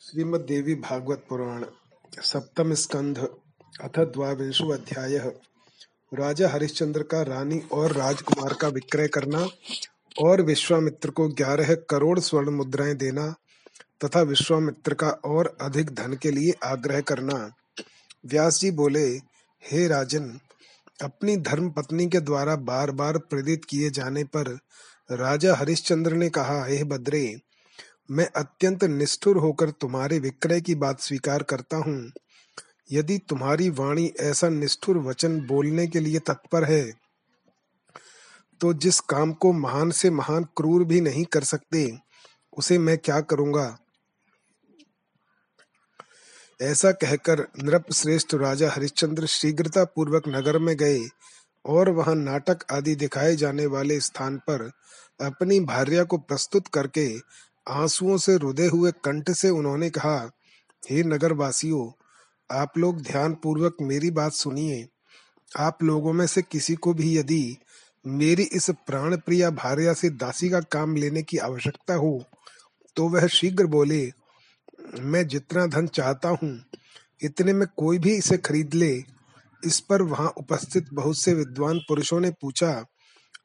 श्रीमद् देवी भागवत पुराण, सप्तम स्कंध, अथ द्वाविंशो अध्याय। राजा हरिश्चंद्र का रानी और राजकुमार का विक्रय करना और विश्वामित्र को ग्यारह करोड़ स्वर्ण मुद्राएँ देना तथा विश्वामित्र का और अधिक धन के लिए आग्रह करना। व्यास जी बोले, हे राजन, अपनी धर्म पत्नी के द्वारा बार बार प्रेरित किए जाने पर राजा हरिश्चंद्र ने कहा, हे बद्रे मैं अत्यंत निष्ठुर होकर तुम्हारे विक्रय की बात स्वीकार करता हूँ। यदि तुम्हारी वाणी ऐसा निष्ठुर वचन बोलने के लिए तत्पर है तो जिस काम को महान से महान क्रूर भी नहीं कर सकते, उसे मैं क्या करूँगा? ऐसा कहकर नृप श्रेष्ठ राजा हरिश्चंद्र शीघ्रता पूर्वक नगर में गए और वहाँ नाटक आदि दिखाए जाने वाले स्थान पर अपनी भार्या को प्रस्तुत करके आंसुओं से रुदे हुए कंठ से उन्होंने कहा, हे नगर वासियों आप लोग ध्यान पूर्वक मेरी बात सुनिए। आप लोगों में से किसी को भी यदि मेरी इस प्राण प्रिया भार्या से दासी का काम लेने की आवश्यकता हो तो वह शीघ्र बोले, मैं जितना धन चाहता हूँ, इतने में कोई भी इसे खरीद ले। इस पर वहाँ उपस्थित बहुत से विद्वान पुरुषों ने पूछा,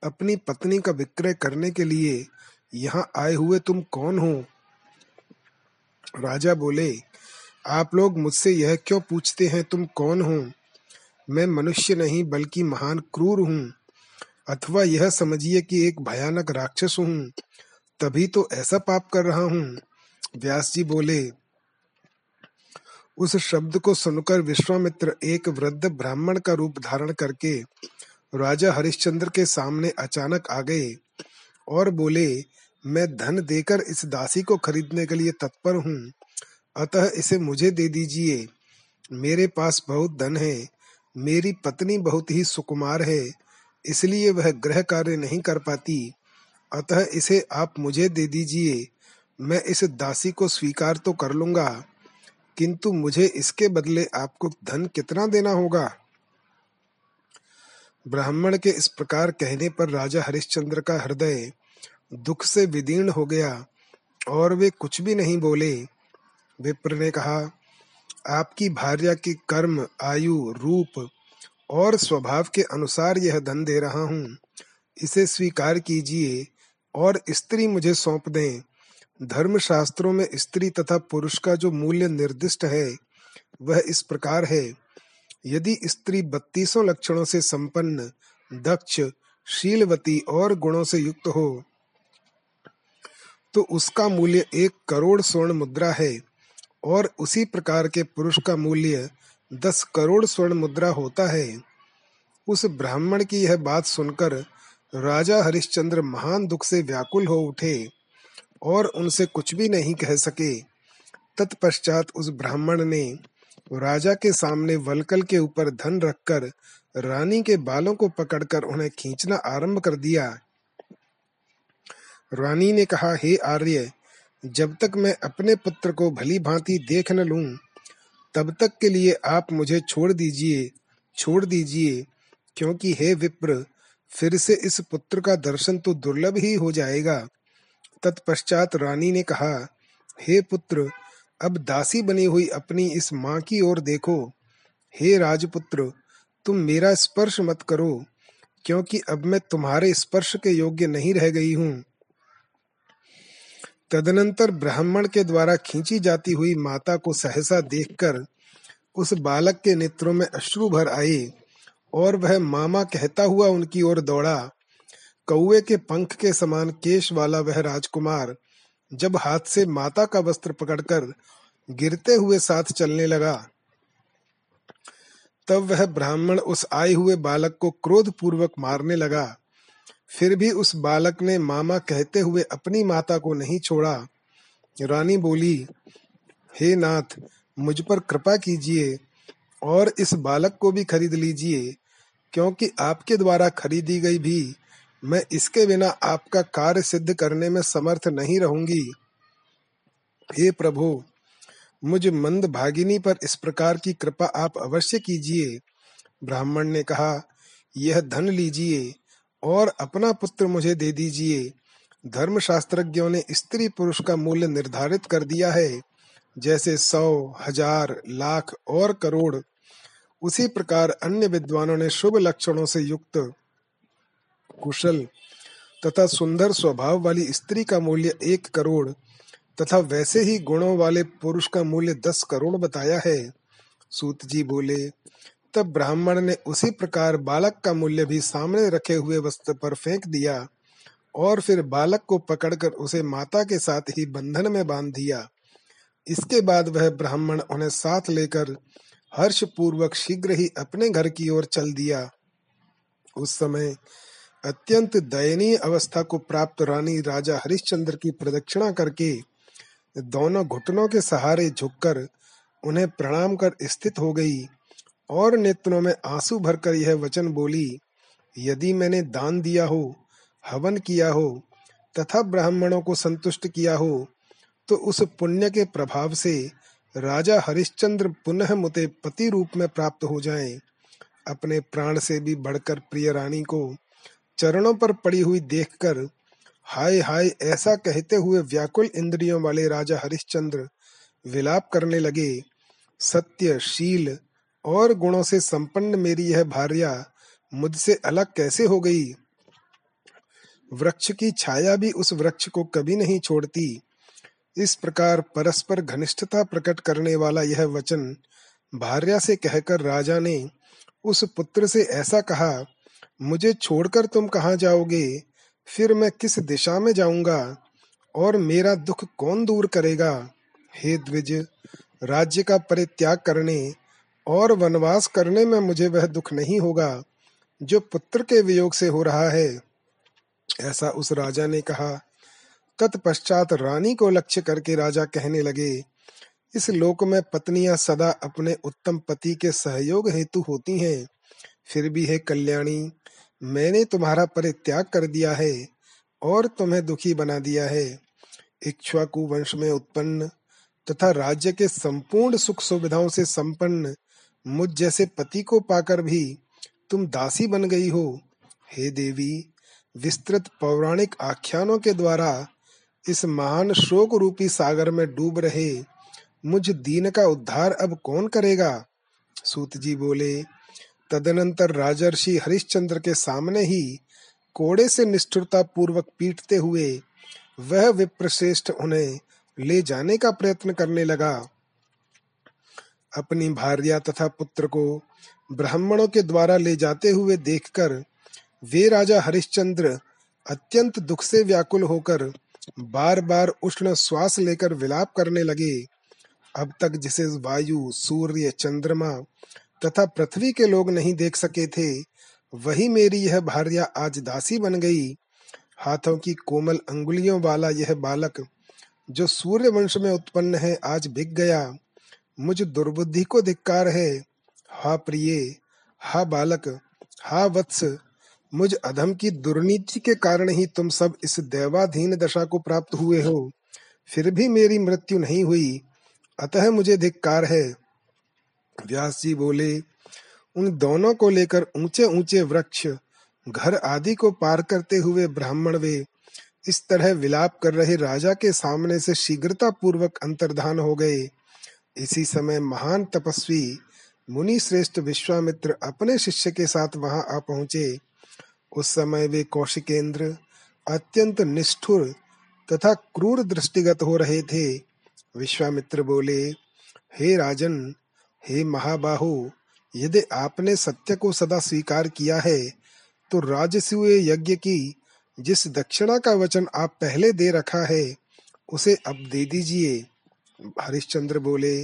अपनी पत्नी का विक्रय करने के लिए यहाँ आए हुए तुम कौन हो? राजा बोले, आप लोग मुझसे यह क्यों पूछते हैं तुम कौन हो? मैं मनुष्य नहीं, बल्कि महान क्रूर हूँ। अथवा यह समझिए कि एक भयानक राक्षस हूँ। तभी तो ऐसा पाप कर रहा हूँ। व्यास जी बोले, उस शब्द को सुनकर विश्वामित्र एक वृद्ध ब्राह्मण का रूप धारण करके राजा हरिश्चंद्र के सामने अचानक आ गए और बोले मैं धन देकर इस दासी को खरीदने के लिए तत्पर हूँ। अतः इसे मुझे दे दीजिए। मेरे पास बहुत धन है। मेरी पत्नी बहुत ही सुकुमार है। इसलिए वह ग्रह कार्य नहीं कर पाती। अतः इसे आप मुझे दे दीजिए। मैं इस दासी को स्वीकार तो कर लूँगा। किंतु मुझे इसके बदले आपको धन कितना देना होगा? ब्राह्मण के इस प्रकार कहने पर राजा हरिश्चंद्र का हृदय दुख से विदीर्ण हो गया और वे कुछ भी नहीं बोले। विप्र ने कहा, आपकी भार्या की कर्म, आयु, रूप और स्वभाव के अनुसार यह धन दे रहा हूँ। इसे स्वीकार कीजिए और स्त्री मुझे सौंप दें। धर्म शास्त्रों में स्त्री तथा पुरुष का जो मूल्य निर्दिष्ट है, वह इस प्रकार है। यदि स्त्री बत्तीसों लक्षणों से संपन्न, दक्ष, शीलवती और गुणों से युक्त हो तो उसका मूल्य एक करोड़ स्वर्ण मुद्रा है और उसी प्रकार के पुरुष का मूल्य दस करोड़ स्वर्ण मुद्रा होता है। उस ब्राह्मण की यह बात सुनकर राजा हरिश्चंद्र महान दुख से व्याकुल हो उठे और उनसे कुछ भी नहीं कह सके। तत्पश्चात उस ब्राह्मण ने राजा के सामने वलकल के ऊपर धन रखकर रानी के बालों को पकड़कर उन्हें खींचना आरंभ कर दिया। रानी ने कहा, हे आर्य, जब तक मैं अपने पुत्र को भली भांति देख न लूँ, तब तक के लिए आप मुझे छोड़ दीजिए छोड़ दीजिए, क्योंकि हे विप्र, फिर से इस पुत्र का दर्शन तो दुर्लभ ही हो जाएगा। तत्पश्चात रानी ने कहा, हे पुत्र, अब दासी बनी हुई अपनी इस माँ की ओर देखो। हे राजपुत्र, तुम मेरा स्पर्श मत करो, क्योंकि अब मैं तुम्हारे स्पर्श के योग्य नहीं रह गई हूँ। तदनंतर ब्राह्मण के द्वारा खींची जाती हुई माता को सहसा देखकर उस बालक के नेत्रों में अश्रु भर आए और वह मामा कहता हुआ उनकी ओर दौड़ा। कौए के पंख के समान केश वाला वह राजकुमार जब हाथ से माता का वस्त्र पकड़कर गिरते हुए साथ चलने लगा, तब वह ब्राह्मण उस आए हुए बालक को क्रोध पूर्वक मारने लगा। फिर भी उस बालक ने मामा कहते हुए अपनी माता को नहीं छोड़ा। रानी बोली, हे नाथ, मुझ पर कृपा कीजिए और इस बालक को भी खरीद लीजिए, क्योंकि आपके द्वारा खरीदी गई भी मैं इसके बिना आपका कार्य सिद्ध करने में समर्थ नहीं रहूँगी। हे प्रभु, मुझ मंद भागिनी पर इस प्रकार की कृपा आप अवश्य कीजिए। ब्राह्मण ने कहा, यह धन लीजिए और अपना पुत्र मुझे दे दीजिए। धर्म शास्त्रज्ञों ने स्त्री पुरुष का मूल्य निर्धारित कर दिया है, जैसे सौ, हज़ार, लाख और करोड़। उसी प्रकार अन्य विद्वानों ने शुभ लक्षणों से युक्त, कुशल तथा सुंदर स्वभाव वाली स्त्री का मूल्य एक करोड़ तथा वैसे ही गुणों वाले पुरुष का मूल्य दस करोड़ बताया है। सूत जी बोले तब ब्राह्मण ने उसी प्रकार बालक का मूल्य भी सामने रखे हुए वस्त्र पर फेंक दिया और फिर बालक को पकड़कर उसे माता के साथ ही बंधन में बाँध दिया। इसके बाद वह ब्राह्मण उन्हें साथ लेकर हर्ष पूर्वक शीघ्र ही अपने घर की ओर चल दिया। उस समय अत्यंत दयनीय अवस्था को प्राप्त रानी राजा हरिश्चंद्र की प्रदक्षिणा करके दोनों घुटनों के सहारे झुककर उन्हें प्रणाम कर स्थित हो गई। और नेत्रों में आँसू भरकर यह वचन बोली, यदि मैंने दान दिया हो, हवन किया हो, तथा ब्राह्मणों को संतुष्ट किया हो तो उस पुण्य के प्रभाव से राजा हरिश्चंद्र पुनः मुते पति रूप में प्राप्त हो जाएँ। अपने प्राण से भी बढ़कर प्रिय रानी को चरणों पर पड़ी हुई देखकर हाय हाय ऐसा कहते हुए व्याकुल इंद्रियों वाले राजा हरिश्चंद्र विलाप करने लगे, सत्य, शील और गुणों से संपन्न मेरी यह भार्या मुझसे अलग कैसे हो गई? वृक्ष की छाया भी उस वृक्ष को कभी नहीं छोड़ती। इस प्रकार परस्पर घनिष्ठता प्रकट करने वाला यह वचन भार्या से कहकर राजा ने उस पुत्र से ऐसा कहा, मुझे छोड़कर तुम कहाँ जाओगे? फिर मैं किस दिशा में जाऊँगा? और मेरा दुख कौन दूर करेगा? हे द्विज, राज्य का परित्याग करने और वनवास करने में मुझे वह दुख नहीं होगा, जो पुत्र के वियोग से हो रहा है। ऐसा उस राजा ने कहा। तत्पश्चात रानी को लक्ष्य करके राजा कहने लगे, इस लोक में पत्नियाँ सदा अपने उत्तम पति के सहयोग हेतु होती हैं। फिर भी है कल्याणी, मैंने तुम्हारा परित्याग कर दिया है और तुम्हें दुखी बना दिया है। इक्ष्वाकु वंश में उत्पन्न तथा राज्य के संपूर्ण सुख सुविधाओं से संपन्न मुझ जैसे पति को पाकर भी तुम दासी बन गई हो। हे देवी, विस्तृत पौराणिक आख्यानों के द्वारा इस महान शोक रूपी सागर में डूब रहे मुझ दीन का उद्धार अब कौन करेगा? सूत जी बोले, तदनंतर राजर्षि हरिश्चंद्र के सामने ही कोड़े से निष्ठुरता पूर्वक पीटते हुए वह विप्रश्रेष्ठ उन्हें ले जाने का प्रयत्न करने लगा। अपनी भार्या तथा पुत्र को ब्राह्मणों के द्वारा ले जाते हुए देखकर वे राजा हरिश्चंद्र अत्यंत दुख से व्याकुल होकर बार बार उष्ण श्वास लेकर विलाप करने लगे। अब तक जिसे वायु, सूर्य, चंद्रमा तथा पृथ्वी के लोग नहीं देख सके थे, वही मेरी यह भार्या आज दासी बन गई। हाथों की कोमल अंगुलियों वाला यह बालक जो सूर्य वंश में उत्पन्न है, आज बिक गया। मुझ दुर्बुद्धि को धिक्कार है। हा प्रिय, हा बालक, हा वत्स, मुझ अधम की दुर्नीति के कारण ही तुम सब इस देवाधीन दशा को प्राप्त हुए हो। फिर भी मेरी मृत्यु नहीं हुई, अतः मुझे धिक्कार है। व्यास जी बोले, उन दोनों को लेकर ऊँचे ऊँचे वृक्ष, घर आदि को पार करते हुए ब्राह्मण वे, इस तरह विलाप कर रहे राजा के सामने से शीघ्रता पूर्वक अंतर्धान हो गए। इसी समय महान तपस्वी मुनि श्रेष्ठ विश्वामित्र अपने शिष्य के साथ वहाँ आ पहुँचे। उस समय वे कौशिकेंद्र अत्यंत निष्ठुर तथा क्रूर दृष्टिगत हो रहे थे। विश्वामित्र बोले, हे राजन, हे महाबाहु, यदि आपने सत्य को सदा स्वीकार किया है तो राजसूय यज्ञ की जिस दक्षिणा का वचन आप पहले दे रखा है, उसे अब दे दीजिए। हरिश्चंद्र बोले,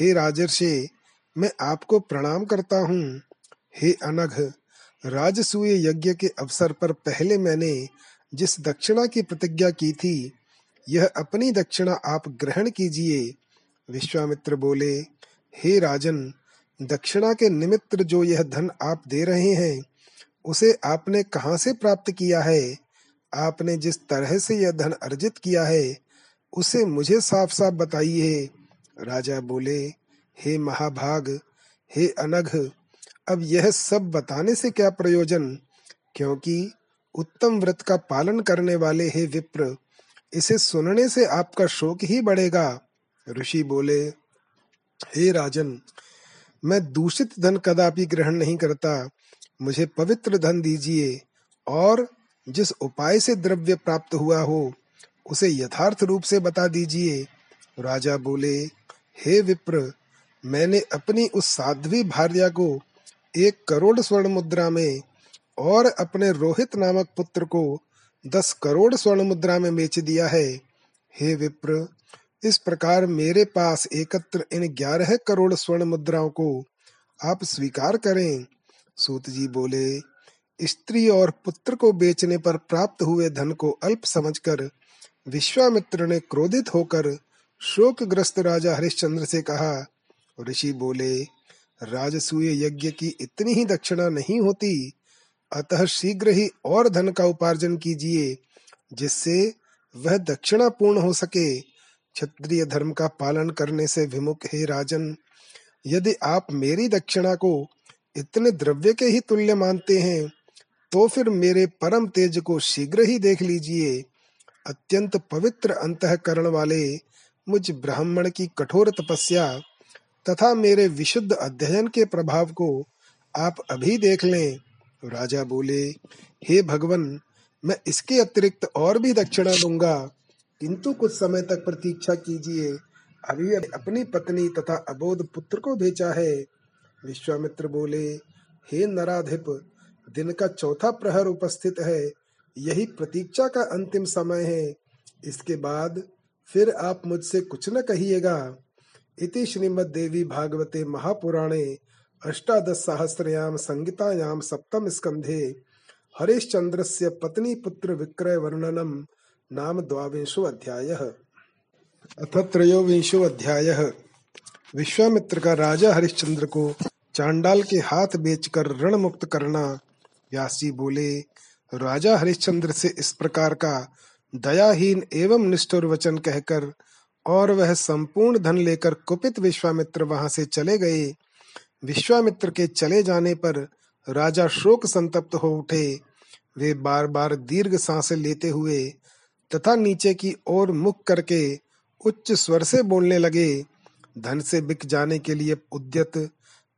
हे राजर्षे, मैं आपको प्रणाम करता हूँ। हे अनघ, राजसूय यज्ञ के अवसर पर पहले मैंने जिस दक्षिणा की प्रतिज्ञा की थी, यह अपनी दक्षिणा आप ग्रहण कीजिए। विश्वामित्र बोले, हे राजन, दक्षिणा के निमित्त जो यह धन आप दे रहे हैं, उसे आपने कहाँ से प्राप्त किया है? आपने जिस तरह से यह धन अर्जित किया है उसे मुझे साफ़ साफ़ बताइए। राजा बोले, हे महाभाग, हे अनघ, अब यह सब बताने से क्या प्रयोजन? क्योंकि उत्तम व्रत का पालन करने वाले हे विप्र, इसे सुनने से आपका शोक ही बढ़ेगा। ऋषि बोले, हे राजन, मैं दूषित धन कदापि ग्रहण नहीं करता। मुझे पवित्र धन दीजिए, और जिस उपाय से द्रव्य प्राप्त हुआ हो उसे यथार्थ रूप से बता दीजिए। राजा बोले, हे विप्र, मैंने अपनी उस साध्वी भार्या को एक करोड़ स्वर्ण मुद्रा में और अपने रोहित नामक पुत्र को दस करोड़ स्वर्ण मुद्रा में बेच दिया है। हे विप्र, इस प्रकार मेरे पास एकत्र इन ग्यारह करोड़ स्वर्ण मुद्राओं को आप स्वीकार करें। सूत जी बोले, स्त्री और पुत्र को बेचने पर प्राप्त हुए धन को अल्प समझकर विश्वामित्र ने क्रोधित होकर शोकग्रस्त राजा हरिश्चंद्र से कहा, ऋषि बोले, राजसूय यज्ञ की इतनी ही दक्षिणा नहीं होती, अतः शीघ्र ही और धन का उपार्जन कीजिए, जिससे वह दक्षिणा पूर्ण हो सके। क्षत्रिय धर्म का पालन करने से विमुख हे राजन, यदि आप मेरी दक्षिणा को इतने द्रव्य के ही तुल्य मानते हैं तो फिर मेरे परम तेज को शीघ्र ही देख लीजिए। अत्यंत पवित्र अंतकरण वाले मुझ ब्राह्मण की कठोर तपस्या तथा मेरे विशुद्ध अध्ययन के प्रभाव को आप अभी देख लें। राजा बोले, हे भगवन, मैं इसके अतिरिक्त और भी दक्षिणा दूँगा। किंतु कुछ समय तक प्रतीक्षा कीजिए। अभी अपनी पत्नी तथा अबोध पुत्र को भेजा है। विश्वामित्र बोले, हे नराधिप, दिन का चौथा प्रहर उपस्थित है। यही प्रतीक्षा का अंतिम समय है। इसके बाद फिर आप मुझसे कुछ न कहिएगा। इति श्रीमद्देवी भागवते महापुराणे अष्टादशसहस्रयां संहितायां सप्तम स्कन्धे हरिश्चन्द्रस्य पुत्र विक्रय वर्णनम नाम द्वाविंशो अध्यायः। अथ त्रयोविंशो अध्यायः। विश्वामित्र का राजा हरिश्चंद्र को चांडाल के हाथ बेचकर ऋण मुक्त करना। व्यास बोले राजा हरिश्चंद्र से इस प्रकार का दयाहीन एवं निष्ठुर वचन कहकर और वह संपूर्ण धन लेकर कुपित विश्वामित्र वहाँ से चले गए। विश्वामित्र के चले जाने पर राजा शोक संतप्त हो उठे। वे बार बार दीर्घ साँसें लेते हुए तथा नीचे की ओर मुख करके उच्च स्वर से बोलने लगे। धन से बिक जाने के लिए उद्यत,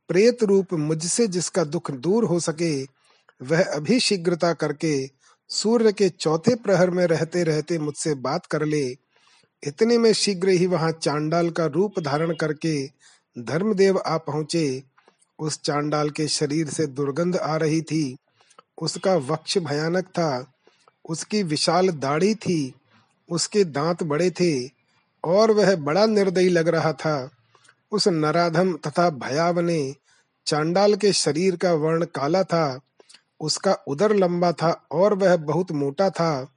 प्रेत रूप मुझसे जिसका दुख दूर हो सके वह अभी शीघ्रता करके सूर्य के चौथे प्रहर में रहते रहते मुझसे बात कर ले। इतने में शीघ्र ही वहाँ चांडाल का रूप धारण करके धर्मदेव आ पहुँचे। उस चांडाल के शरीर से दुर्गंध आ रही थी। उसका वक्ष भयानक था। उसकी विशाल दाढ़ी थी। उसके दांत बड़े थे और वह बड़ा निर्दयी लग रहा था। उस नराधम तथा भयाव ने चांडाल के शरीर का वर्ण काला था। उसका उदर लंबा था और वह बहुत मोटा था।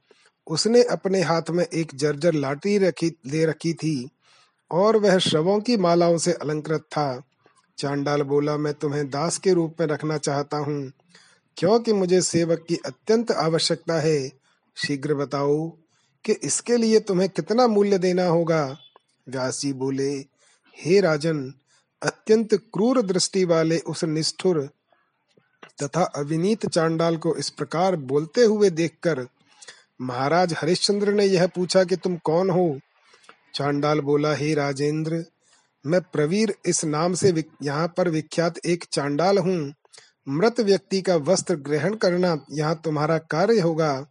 उसने अपने हाथ में एक जर्जर लाठी रखी, ले रखी थी और वह शवों की मालाओं से अलंकृत था। चांडाल बोला, मैं तुम्हें दास के रूप में रखना चाहता हूँ, क्योंकि मुझे सेवक की अत्यंत आवश्यकता है। शीघ्र बताओ कि इसके लिए तुम्हें कितना मूल्य देना होगा? व्यास जी बोले, हे राजन, अत्यंत क्रूर दृष्टि वाले उस निष्ठुर तथा अविनीत चांडाल को इस प्रकार बोलते हुए देखकर महाराज हरिश्चंद्र ने यह पूछा कि तुम कौन हो? चांडाल बोला, हे राजेंद्र, मैं प्रवीर इस नाम से यहाँ पर विख्यात एक चांडाल हूँ। मृत व्यक्ति का वस्त्र ग्रहण करना यहाँ तुम्हारा कार्य होगा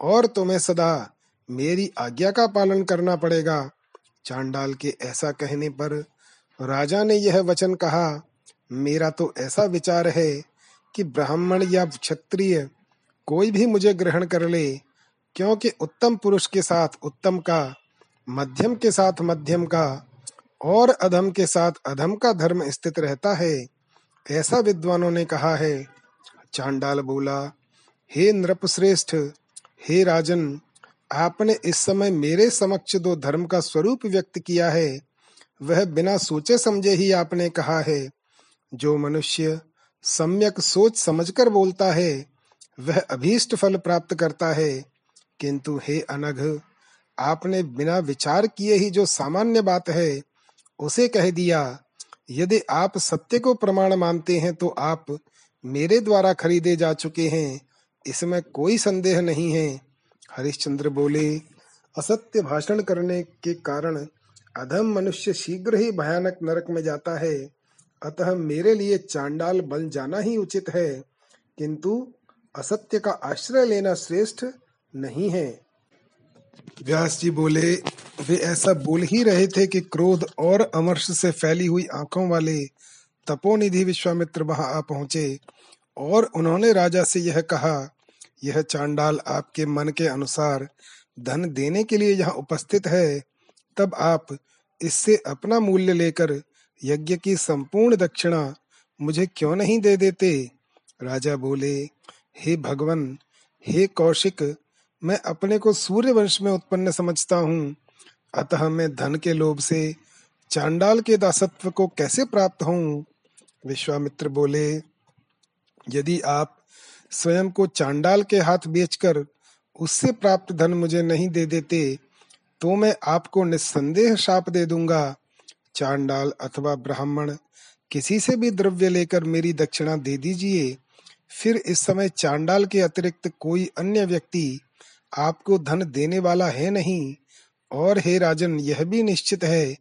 और तुम्हें सदा मेरी आज्ञा का पालन करना पड़ेगा। चांडाल के ऐसा कहने पर राजा ने यह वचन कहा, मेरा तो ऐसा विचार है कि ब्राह्मण या क्षत्रिय कोई भी मुझे ग्रहण कर ले, क्योंकि उत्तम पुरुष के साथ उत्तम का, मध्यम के साथ मध्यम का, और अधम के साथ अधम का धर्म स्थित रहता है, ऐसा विद्वानों ने कहा है। चांडाल बोला, हे नृपश्रेष्ठ, हे राजन, आपने इस समय मेरे समक्ष दो धर्म का स्वरूप व्यक्त किया है। वह बिना सोचे समझे ही आपने कहा है, जो मनुष्य सम्यक सोच समझकर बोलता है, वह अभीष्ट फल प्राप्त करता है। किंतु हे अनघ, आपने बिना विचार किए ही जो सामान्य बात है, उसे कह दिया, यदि आप सत्य को प्रमाण मानते हैं तो आप मेरे द्वारा खरीदे जा चुके हैं, इसमें कोई संदेह नहीं है। हरिश्चंद्र बोले, असत्य भाषण करने के कारण अधम मनुष्य शीघ्र ही भयानक नरक में जाता है। अतः मेरे लिए चांडाल बन जाना ही उचित है, किंतु असत्य का आश्रय लेना श्रेष्ठ नहीं है। व्यास जी बोले, वे ऐसा बोल ही रहे थे कि क्रोध और अमर्ष से फैली हुई आँखों वाले तपोनिधि विश्वामित्र वहाँ आ पहुँचे और उन्होंने राजा से यह कहा, यह चांडाल आपके मन के अनुसार धन देने के लिए यहाँ उपस्थित है, तब आप इससे अपना मूल्य लेकर यज्ञ की संपूर्ण दक्षिणा मुझे क्यों नहीं दे देते? राजा बोले, हे भगवान, हे कौशिक, मैं अपने को सूर्य वंश में उत्पन्न समझता हूँ। अतः मैं धन के लोभ से चांडाल के दासत्व को कैसे प्राप्त हूँ? विश्वामित्र बोले, यदि आप स्वयं को चांडाल के हाथ बेचकर उससे प्राप्त धन मुझे नहीं दे देते तो मैं आपको निस्संदेह शाप दे दूँगा। चांडाल अथवा ब्राह्मण किसी से भी द्रव्य लेकर मेरी दक्षिणा दे दीजिए, फिर इस समय चांडाल के अतिरिक्त कोई अन्य व्यक्ति आपको धन देने वाला है नहीं। और हे राजन, यह भी निश्चित है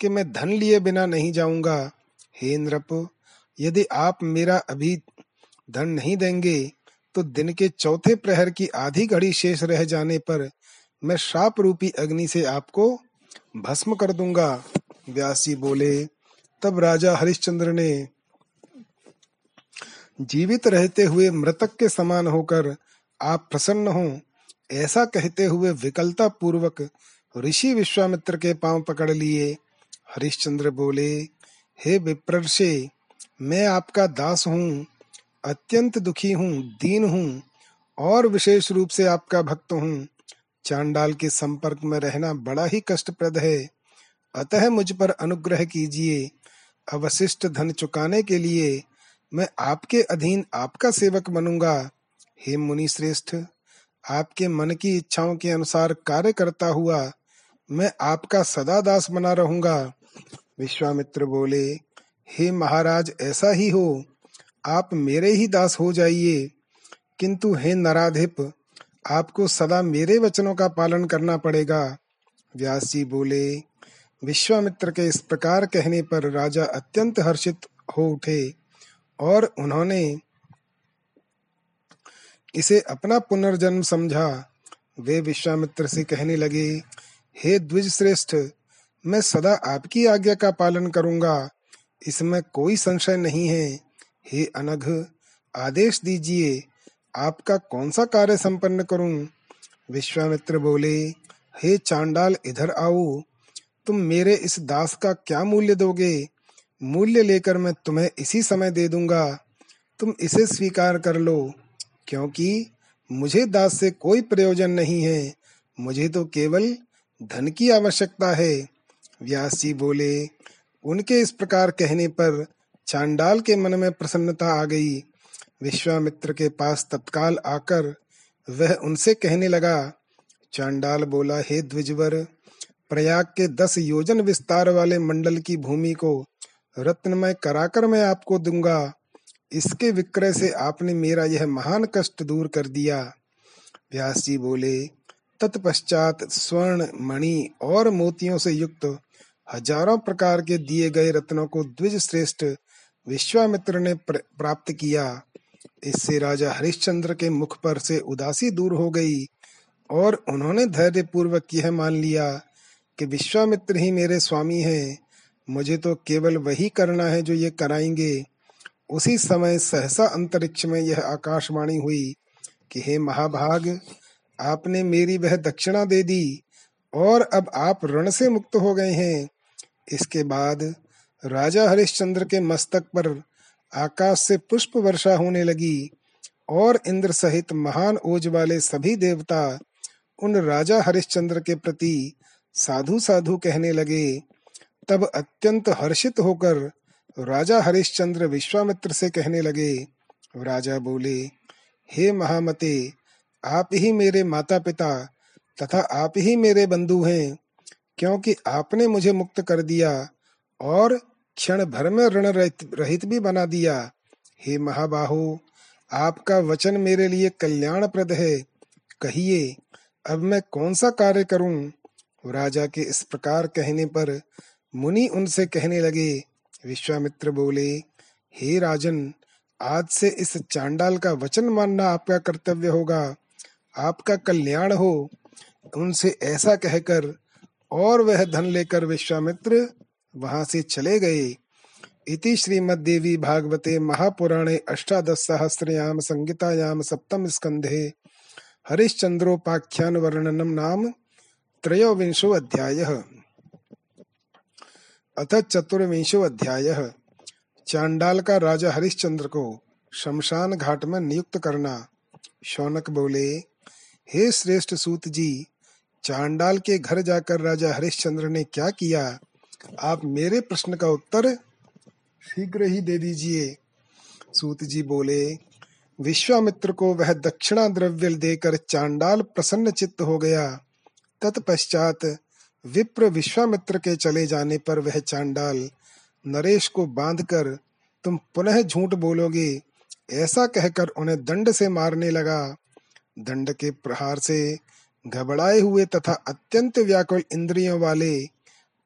कि मैं धन लिए बिना नहीं जाऊँगा। हे नृप, यदि आप मेरा अभी धन नहीं देंगे तो दिन के चौथे प्रहर की आधी घड़ी शेष रह जाने पर मैं श्राप रूपी अग्नि से आपको भस्म कर दूँगा। व्यास बोले, तब राजा हरिश्चंद्र ने जीवित रहते हुए मृतक के समान होकर आप प्रसन्न हो, ऐसा कहते हुए विकलता पूर्वक ऋषि विश्वामित्र के पाँव पकड़ लिए। हरिश्चंद्र बोले, हे विप्रर्षे, मैं आपका दास हूँ, अत्यंत दुखी हूँ, दीन हूँ, और विशेष रूप से आपका भक्त हूँ। चांडाल के संपर्क में रहना बड़ा ही कष्टप्रद है। अतः मुझ पर अनुग्रह कीजिए। अवशिष्ट धन चुकाने के लिए मैं आपके अधीन आपका सेवक बनूँगा। हे मुनि श्रेष्ठ आपके मन की इच्छाओं के अनुसार कार्य करता हुआ मैं आपका सदा दास बना रहूँगा। विश्वामित्र बोले, हे महाराज, ऐसा ही हो। आप मेरे ही दास हो जाइए। किंतु हे नराधिप, आपको सदा मेरे वचनों का पालन करना पड़ेगा। व्यास जी बोले विश्वामित्र के इस प्रकार कहने पर राजा अत्यंत हर्षित हो उठे और उन्होंने इसे अपना पुनर्जन्म समझा। वे विश्वामित्र से कहने लगे, हे द्विज श्रेष्ठ मैं सदा आपकी आज्ञा का पालन करूँगा। इसमें कोई संशय नहीं है। हे अनघ, आदेश दीजिए, आपका कौन सा कार्य संपन्न करूँ? विश्वामित्र बोले, हे चांडाल, इधर आओ। तुम मेरे इस दास का क्या मूल्य दोगे? मूल्य लेकर मैं तुम्हें इसी समय दे दूँगा। तुम इसे स्वीकार कर लो, क्योंकि मुझे दास से कोई प्रयोजन नहीं है। मुझे तो केवल धन की आवश्यकता है। व्यास जी बोले, उनके इस प्रकार कहने पर चांडाल के मन में प्रसन्नता आ गई। विश्वामित्र के पास तत्काल आकर वह उनसे कहने लगा, चांडाल बोला, हे द्विजवर प्रयाग के दस योजन विस्तार वाले मंडल की भूमि को रत्नमय कराकर मैं आपको दूँगा। इसके विक्रय से आपने मेरा यह महान कष्ट दूर कर दिया। व्यास जी बोले, तत्पश्चात स्वर्ण, मणि और मोतियों से युक्त हज़ारों प्रकार के दिए गए रत्नों को द्विज श्रेष्ठ विश्वामित्र ने प्राप्त किया। इससे राजा हरिश्चंद्र के मुख पर से उदासी दूर हो गई और उन्होंने धैर्य पूर्वक यह मान लिया। कि विश्वामित्र ही मेरे स्वामी हैं। मुझे तो केवल वही करना है जो ये कराएँगे। उसी समय सहसा अंतरिक्ष में यह आकाशवाणी हुई कि हे महाभाग, आपने मेरी वह दक्षिणा दे दी और अब आप ऋण से मुक्त हो गए हैं। इसके बाद राजा हरिश्चंद्र के मस्तक पर आकाश से पुष्प वर्षा होने लगी और इंद्र सहित महान ओज वाले सभी देवता उन राजा हरिश्चंद्र के प्रति साधु साधु कहने लगे, तब अत्यंत हर्षित होकर राजा हरिश्चंद्र विश्वामित्र से कहने लगे, राजा बोले, हे महामते, आप ही मेरे माता पिता तथा आप ही मेरे बंधु हैं, क्योंकि आपने मुझे मुक्त कर दिया और क्षण भर में ऋण रहित भी बना दिया। हे महाबाहु, आपका वचन मेरे लिए कल्याणप्रद है। कहिए, अब मैं कौन सा कार्य करूँ? राजा के इस प्रकार कहने पर मुनि उनसे कहने लगे, विश्वामित्र बोले, हे राजन, आज से इस चांडाल का वचन मानना आपका कर्तव्य होगा। आपका कल्याण हो। उनसे ऐसा कहकर और वह धन लेकर विश्वामित्र वहाँ से चले गए। इति श्रीमद्देवी भागवते महापुराणे अष्टादश सहस्रयाम संगीतायाम सप्तम स्कंधे हरिश्चंद्रोपाख्यान वर्णनम नाम त्रयोविंशो अध्यायः अथ चतुर्विंशो अध्यायः चांडाल का राजा हरिश्चंद्र को शमशान घाट में नियुक्त करना। शौनक बोले, हे श्रेष्ठ सूत जी, चांडाल के घर जाकर राजा हरिश्चंद्र ने क्या किया? आप मेरे प्रश्न का उत्तर शीघ्र ही दे दीजिए। सूत जी बोले, विश्वामित्र को वह दक्षिणा द्रव्य देकर चांडाल प्रसन्न चित्त हो गया। तत्पश्चात विप्र विश्वामित्र के चले जाने पर वह चांडाल, नरेश को बांधकर, तुम पुनः झूठ बोलोगे? ऐसा कहकर उन्हें दंड से मारने लगा। दंड के प्रहार से घबराए हुए तथा अत्यंत व्याकुल इंद्रियों वाले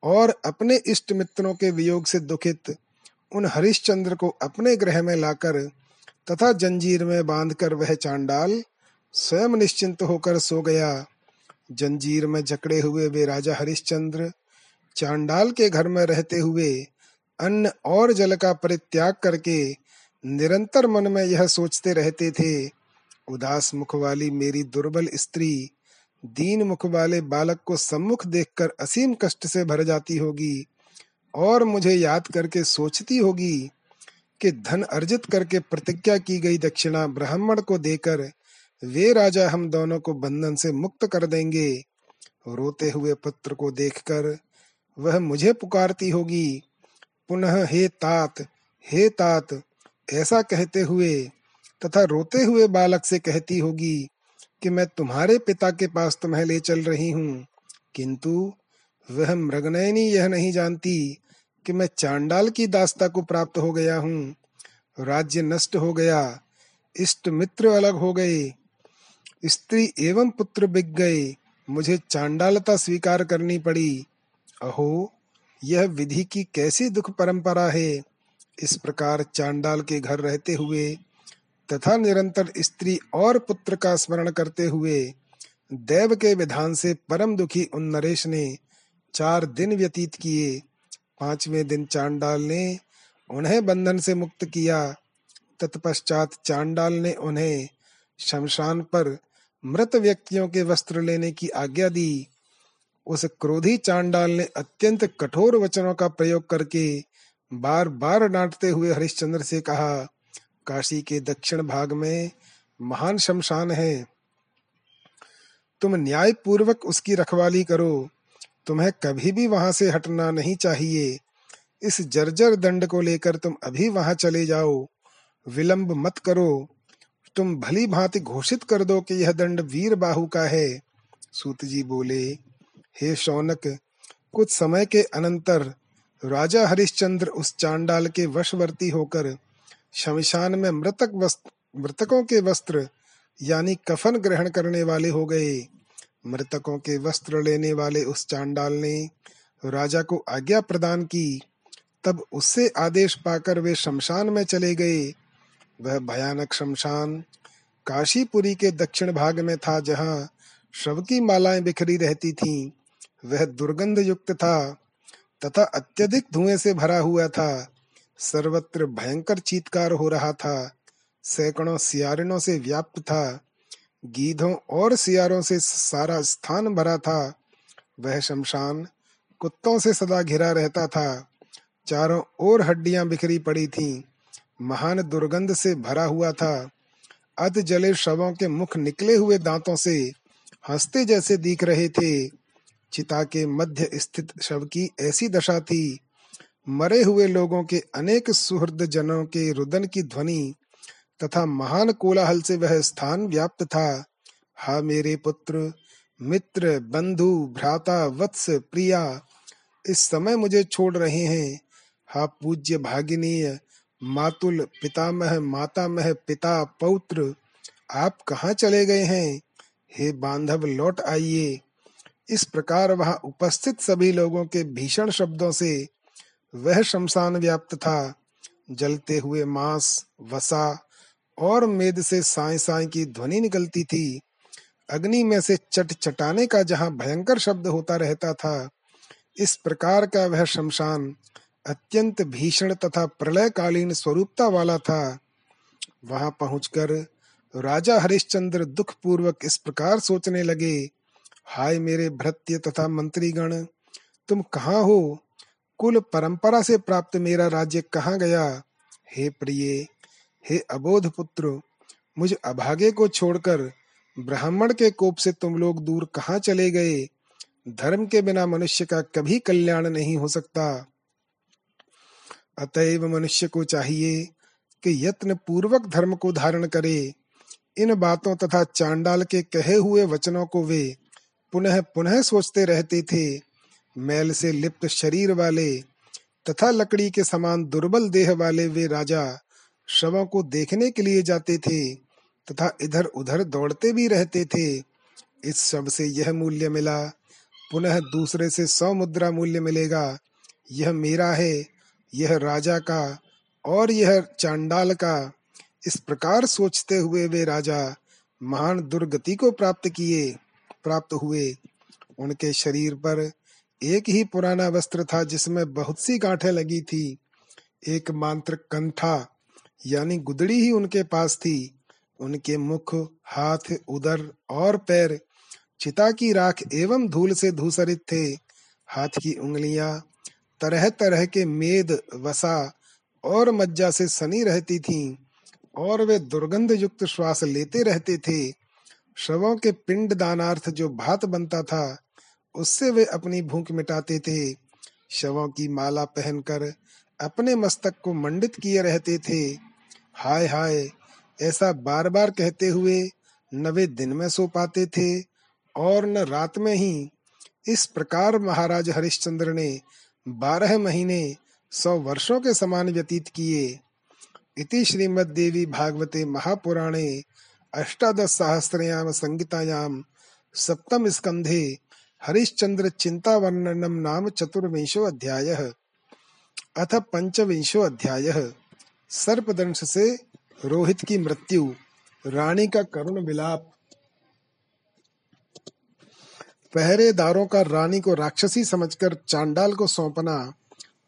और अपने इष्ट मित्रों के वियोग से दुखित, उन हरिश्चंद्र को अपने ग्रह में लाकर तथा जंजीर में बांधकर वह चांडाल स्वयं निश्चिंत होकर सो गया। जंजीर में जकड़े हुए वे राजा हरिश्चंद्र, चांडाल के घर में रहते हुए अन्न और जल का परित्याग करके निरंतर मन में यह सोचते रहते थे, उदास मुख वाली मेरी दुर्बल स्त्री, दीन मुख वाले बालक को सम्मुख देखकर असीम कष्ट से भर जाती होगी और मुझे याद करके सोचती होगी कि धन अर्जित करके प्रतिज्ञा की गई दक्षिणा ब्राह्मण को देकर वे राजा हम दोनों को बंधन से मुक्त कर देंगे। रोते हुए पुत्र को देखकर वह मुझे पुकारती होगी, पुनः हे तात हे तात, ऐसा कहते हुए तथा रोते हुए बालक से कहती होगी कि मैं तुम्हारे पिता के पास तुम्हें ले चल रही हूँ। किंतु वह मृगनयनी यह नहीं जानती कि मैं चांडाल की दास्ता को प्राप्त हो गया हूँ। राज्य नष्ट हो गया, इष्ट मित्र अलग हो गए स्त्री एवं पुत्र बिक गए। मुझे चांडालता स्वीकार करनी पड़ी। अहो, यह विधि की कैसी दुख परंपरा है? इस प्रकार चांडाल के घर रहते हुए तथा निरंतर स्त्री और पुत्र का स्मरण करते हुए देव के विधान से परम दुखी उन नरेश ने चार दिन व्यतीत किए। पाँचवें दिन चांडाल ने उन्हें बंधन से मुक्त किया। तत्पश्चात चांडाल ने उन्हें शमशान पर मृत व्यक्तियों के वस्त्र लेने की आज्ञा दी। उस क्रोधी चांडाल ने अत्यंत कठोर वचनों का प्रयोग करके बार बार डांटते हुए हरिश्चंद्र से कहा, काशी के दक्षिण भाग में महान शमशान है। तुम न्याय पूर्वक उसकी रखवाली करो। तुम्हें कभी भी वहाँ से हटना नहीं चाहिए। इस जर्जर दंड को लेकर तुम अभी वहाँ चले जाओ। विलंब मत करो। तुम भली भांति घोषित कर दो कि यह दंड वीर बाहु का है। सूत जी बोले, हे शौनक, कुछ समय के अनंतर राजा हरिश्चंद्र उस चांडाल के वशवर्ती होकर शमशान में मृतक मृतकों के वस्त्र, यानी कफन ग्रहण करने वाले हो गए। मृतकों के वस्त्र लेने वाले उस चांडाल ने राजा को आज्ञा प्रदान की। तब उससे आदेश पाकर वे शमशान में चले गए। वह भयानक शमशान, काशीपुरी के दक्षिण भाग में था जहाँ शव की मालाएँ बिखरी रहती थीं। वह दुर्गंध युक्त था, तथा अत्यधिक धुएँ से भरा हुआ था। सर्वत्र भयंकर चीतकार हो रहा था। सैकड़ों सियारणों से व्याप्त था। गीधों और सियारों से, सारा स्थान भरा था। वह शमशान कुत्तों से सदा घिरा रहता था। चारों ओर हड्डियाँ बिखरी पड़ी थीं। महान दुर्गंध से भरा हुआ था। अध जले शवों के मुख निकले हुए दांतों से हँसते जैसे दिख रहे थे। चिता के मध्य स्थित शव की ऐसी दशा थी। मरे हुए लोगों के अनेक सुहृद जनों के रुदन की ध्वनि तथा महान कोलाहल से वह स्थान व्याप्त था। हा मेरे पुत्र, मित्र, बंधु, भ्राता, वत्स, प्रिया, इस समय मुझे छोड़ रहे हैं। हा पूज्य भागिनीय मातुल पितामह, मातामह, पिता, पौत्र, आप कहाँ चले गए हैं? हे बांधव, लौट आइए। इस प्रकार वहाँ उपस्थित सभी लोगों के भीषण शब्दों से वह शमशान व्याप्त था। जलते हुए मांस, वसा और मेद से साय साय की ध्वनि निकलती थी। अग्नि में से चट चटाने का जहाँ भयंकर शब्द होता रहता था, इस प्रकार का वह शमशान अत्यंत भीषण तथा प्रलयकालीन स्वरूपता वाला था। वहाँ पहुंचकर राजा हरिश्चंद्र दुख पूर्वक इस प्रकार सोचने लगे, हाय मेरे भृत्य तथा मंत्रीगण, तुम कहाँ हो? कुल परंपरा से प्राप्त मेरा राज्य कहाँ गया? हे प्रिय, हे अबोध पुत्र, मुझ अभागे को छोड़कर ब्राह्मण के कोप से तुम लोग दूर कहाँ चले गए? धर्म के बिना मनुष्य का कभी कल्याण नहीं हो सकता। अतएव मनुष्य को चाहिए कि यत्न पूर्वक धर्म को धारण करे। इन बातों तथा चांडाल के कहे हुए वचनों को वे पुनः पुनः सोचते रहते थे। मैल से लिप्त शरीर वाले तथा लकड़ी के समान दुर्बल देह वाले वे राजा शवों को देखने के लिए जाते थे तथा इधर उधर दौड़ते भी रहते थे। इस शव से यह मूल्य मिला। पुनः दूसरे से सौ मुद्रा मूल्य मिलेगा। यह मेरा है। यह राजा का और यह चांडाल का। इस प्रकार सोचते हुए वे राजा महान दुर्गति को प्राप्त किए, प्राप्त हुए। उनके शरीर पर एक ही पुराना वस्त्र था जिसमें बहुत सी गांठें लगी थी। एक मांत्र कंठा, यानी गुदड़ी ही उनके पास थी। उनके मुख, हाथ, उदर और पैर चिता की राख एवं धूल से धूसरित थे। हाथ की उंगलियाँ तरह तरह के मेद, वसा और मज्जा से सनी रहती थीं और वे दुर्गंध युक्त श्वास लेते रहते थे। शवों के पिंड दानार्थ जो भात बनता था, उससे वे अपनी भूख मिटाते थे। शवों की माला पहनकर अपने मस्तक को मंडित किए रहते थे। हाय हाय, ऐसा बार बार कहते हुए न वे दिन में सो पाते थे और न रात में ही। इस प्रकार महाराज हरिश्चंद्र ने बारह महीने सौ वर्षों के समान व्यतीत किए। इति श्रीमद्देवी भागवते महापुराणे अष्टादश सहस्रयाम संगीतायाम सप्तम स्कंधे हरिश्चंद्र चिंता वर्णनम नाम चतुर्विंशो अध्याय अथ पंचविंशो अध्याय। सर्पदंश से रोहित की मृत्यु, रानी का करुण विलाप। पहरेदारों का रानी को राक्षसी समझकर चांडाल को सौंपना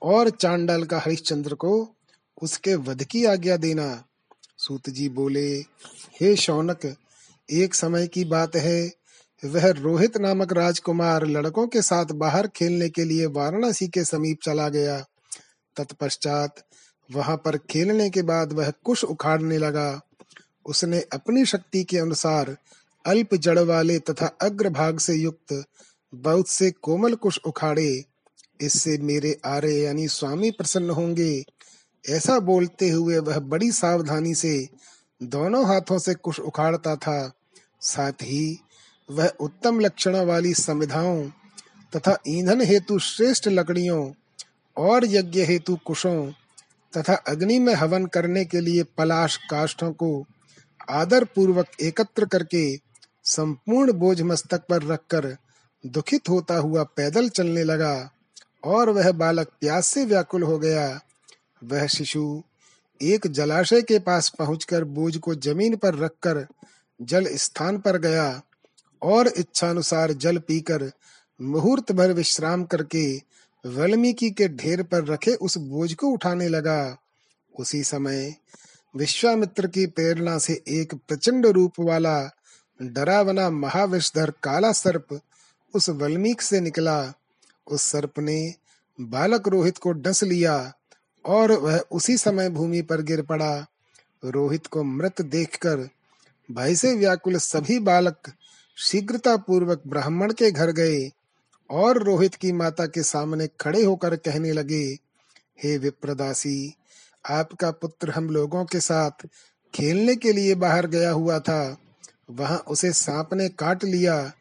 और चांडाल का हरिश्चंद्र को उसके वध की आज्ञा देना। सूत जी बोले, हे शौनक, एक समय की बात है। वह रोहित नामक राजकुमार लड़कों के साथ बाहर खेलने के लिए वाराणसी के समीप चला गया। तत्पश्चात वहाँ पर खेलने के बाद वह कुश उखाड़ने लगा। उसने अपनी शक्ति के अनुसार अल्प जड़ वाले तथा अग्रभाग से युक्त बहुत से कोमल कुश उखाड़े, इससे मेरे आर्य यानी स्वामी प्रसन्न होंगे। ऐसा बोलते हुए वह बड़ी सावधानी से दोनों हाथों से कुश उखाड़ता था। साथ ही वह उत्तम लक्षणों वाली संविधाओं तथा ईंधन हेतु श्रेष्ठ लकड़ियों और यज्ञ हेतु कुशों तथा अग्नि में हवन करने के लिए पलाश काष्ठों को आदर पूर्वक एकत्र करके संपूर्ण बोझ मस्तक पर रखकर दुखित होता हुआ पैदल चलने लगा और वह बालक प्यास से व्याकुल हो गया। वह शिशु एक जलाशय के पास पहुंचकर बोझ को ज़मीन पर रखकर जल स्थान पर गया और इच्छानुसार जल पीकर मुहूर्त भर विश्राम करके वाल्मीकि के ढेर पर रखे उस बोझ को उठाने लगा। उसी समय विश्वामित्र की प्रेरणा से एक प्रचंड रूप वाला डरावना महाविषधर काला सर्प उस वल्मीक से निकला। उस सर्प ने बालक रोहित को डस लिया और वह उसी समय भूमि पर गिर पड़ा। रोहित को मृत देखकर भय से व्याकुल सभी बालक शीघ्रता पूर्वक ब्राह्मण के घर गए और रोहित की माता के सामने खड़े होकर कहने लगे, हे विप्रदासी, आपका पुत्र हम लोगों के साथ खेलने के लिए बाहर गया हुआ था। वहाँ उसे सांप ने काट लिया,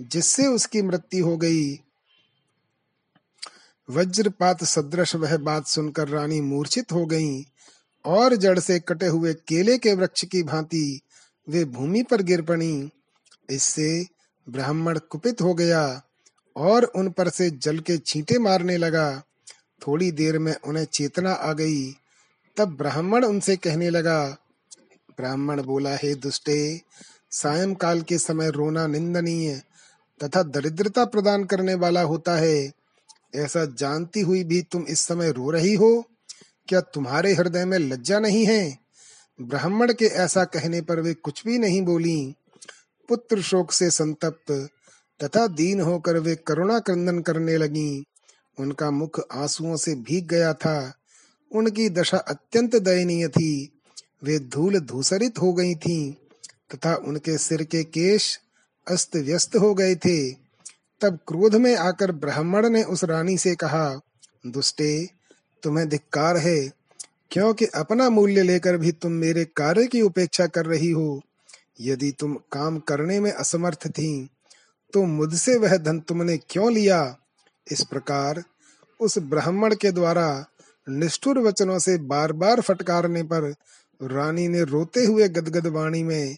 जिससे उसकी मृत्यु हो गई। वज्रपात सदृश वह बात सुनकर रानी मूर्छित हो गईं और जड़ से कटे हुए केले के वृक्ष की भांति वे भूमि पर गिर पड़ी। इससे ब्राह्मण कुपित हो गया और उन पर से जल के छींटे मारने लगा। थोड़ी देर में उन्हें चेतना आ गई। तब ब्राह्मण उनसे कहने लगा, ब्राह्मण बोला, हे दुष्टे सायंकाल के समय रोना निंदनीय तथा दरिद्रता प्रदान करने वाला होता है। ऐसा जानती हुई भी तुम इस समय रो रही हो? क्या तुम्हारे हृदय में लज्जा नहीं है? ब्राह्मण के ऐसा कहने पर वे कुछ भी नहीं बोली। पुत्र शोक से संतप्त तथा दीन होकर वे करुणा क्रंदन करने लगी। उनका मुख आंसुओं से भीग गया था। उनकी दशा अत्यंत दयनीय थी। वे धूल धूसरित हो गई थीं। तथा उनके सिर के केश अस्त व्यस्त हो गए थे। तब क्रोध में आकर ब्राह्मण ने उस रानी से कहा, दुष्टे, तुम्हें धिक्कार है, क्योंकि अपना मूल्य लेकर भी तुम मेरे कार्य की उपेक्षा कर रही हो। यदि तुम काम करने में असमर्थ थी तो मुझसे वह धन तुमने क्यों लिया? इस प्रकार उस ब्राह्मण के द्वारा निष्ठुर वचनों से बार बार फटकारने पर रानी ने रोते हुए गदगद वाणी में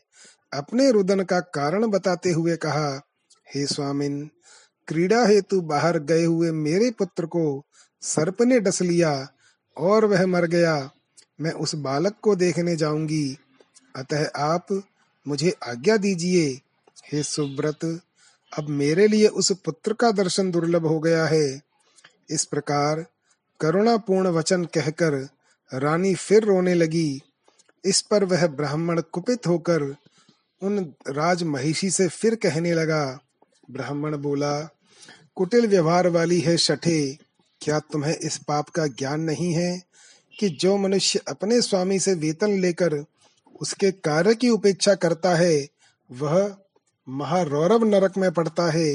अपने रुदन का कारण बताते हुए कहा, हे स्वामिन, क्रीड़ा हेतु बाहर गए हुए मेरे पुत्र को सर्प ने डस लिया और वह मर गया। मैं उस बालक को देखने जाऊँगी। अतः आप मुझे आज्ञा दीजिए। हे सुब्रत अब मेरे लिए उस पुत्र का दर्शन दुर्लभ हो गया है। इस प्रकार करुणापूर्ण वचन कहकर रानी फिर रोने लगी। इस पर वह ब्राह्मण कुपित होकर उन राज महिषी से फिर कहने लगा, ब्राह्मण बोला, कुटिल व्यवहार वाली है शठे, क्या तुम्हें इस पाप का ज्ञान नहीं है कि जो मनुष्य अपने स्वामी से वेतन लेकर उसके कार्य की उपेक्षा करता है, वह महारौरव नरक में पड़ता है।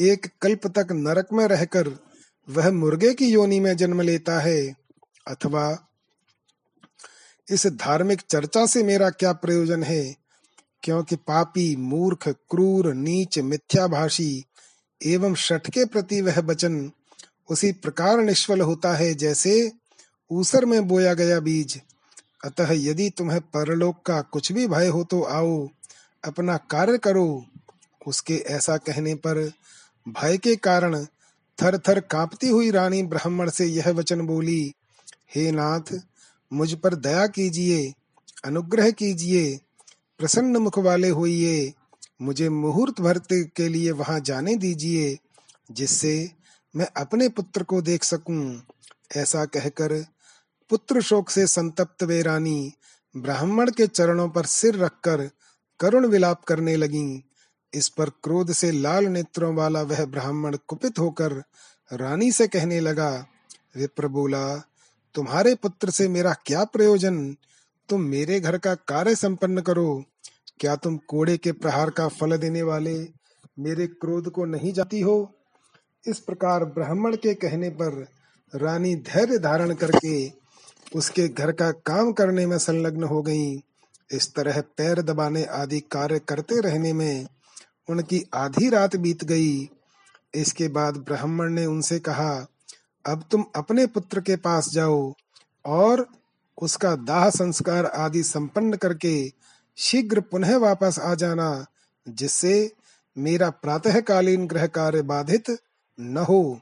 एक कल्प तक नरक में रहकर वह मुर्गे की योनि में जन्म लेता है, अथवा इस धार्मिक चर्चा से मेरा क्या प्रयोजन है? क्योंकि पापी, मूर्ख, क्रूर, नीच, मिथ्याभाषी एवं शठ के प्रति वह वचन उसी प्रकार निष्फल होता है जैसे ऊसर में बोया गया बीज। अतः यदि तुम्हें परलोक का कुछ भी भय हो तो आओ, अपना कार्य करो। उसके ऐसा कहने पर भय के कारण थर थर कांपती हुई रानी ब्राह्मण से यह वचन बोली, हे नाथ मुझ पर दया कीजिए, अनुग्रह कीजिए, प्रसन्न मुख वाले होइए, मुझे मुहूर्त भर के लिए वहाँ जाने दीजिए, जिससे मैं अपने पुत्र को देख सकूँ। ऐसा कहकर पुत्र शोक से संतप्त वे रानी ब्राह्मण के चरणों पर सिर रखकर करुण विलाप करने लगी। इस पर क्रोध से लाल नेत्रों वाला वह ब्राह्मण कुपित होकर रानी से कहने लगा विप्र बोला तुम्हारे पुत्र से मेरा क्या प्रयोजन? तुम मेरे घर का कार्य संपन्न करो। क्या तुम कोड़े के प्रहार का फल देने वाले मेरे क्रोध को नहीं जाती हो? इस प्रकार ब्राह्मण के कहने पर रानी धैर्य धारण करके उसके घर का काम करने में संलग्न हो गईं। इस तरह पैर दबाने आदि कार्य करते रहने में उनकी आधी रात बीत गई। इसके बाद ब्राह्मण ने उनसे कहा अब तुम अपने पुत्र के पास जाओ और उसका दाह संस्कार आदि संपन्न करके शीघ्र पुनः वापस आ जाना, जिससे मेरा प्रातःकालीन ग्रह कार्य बाधित न हो।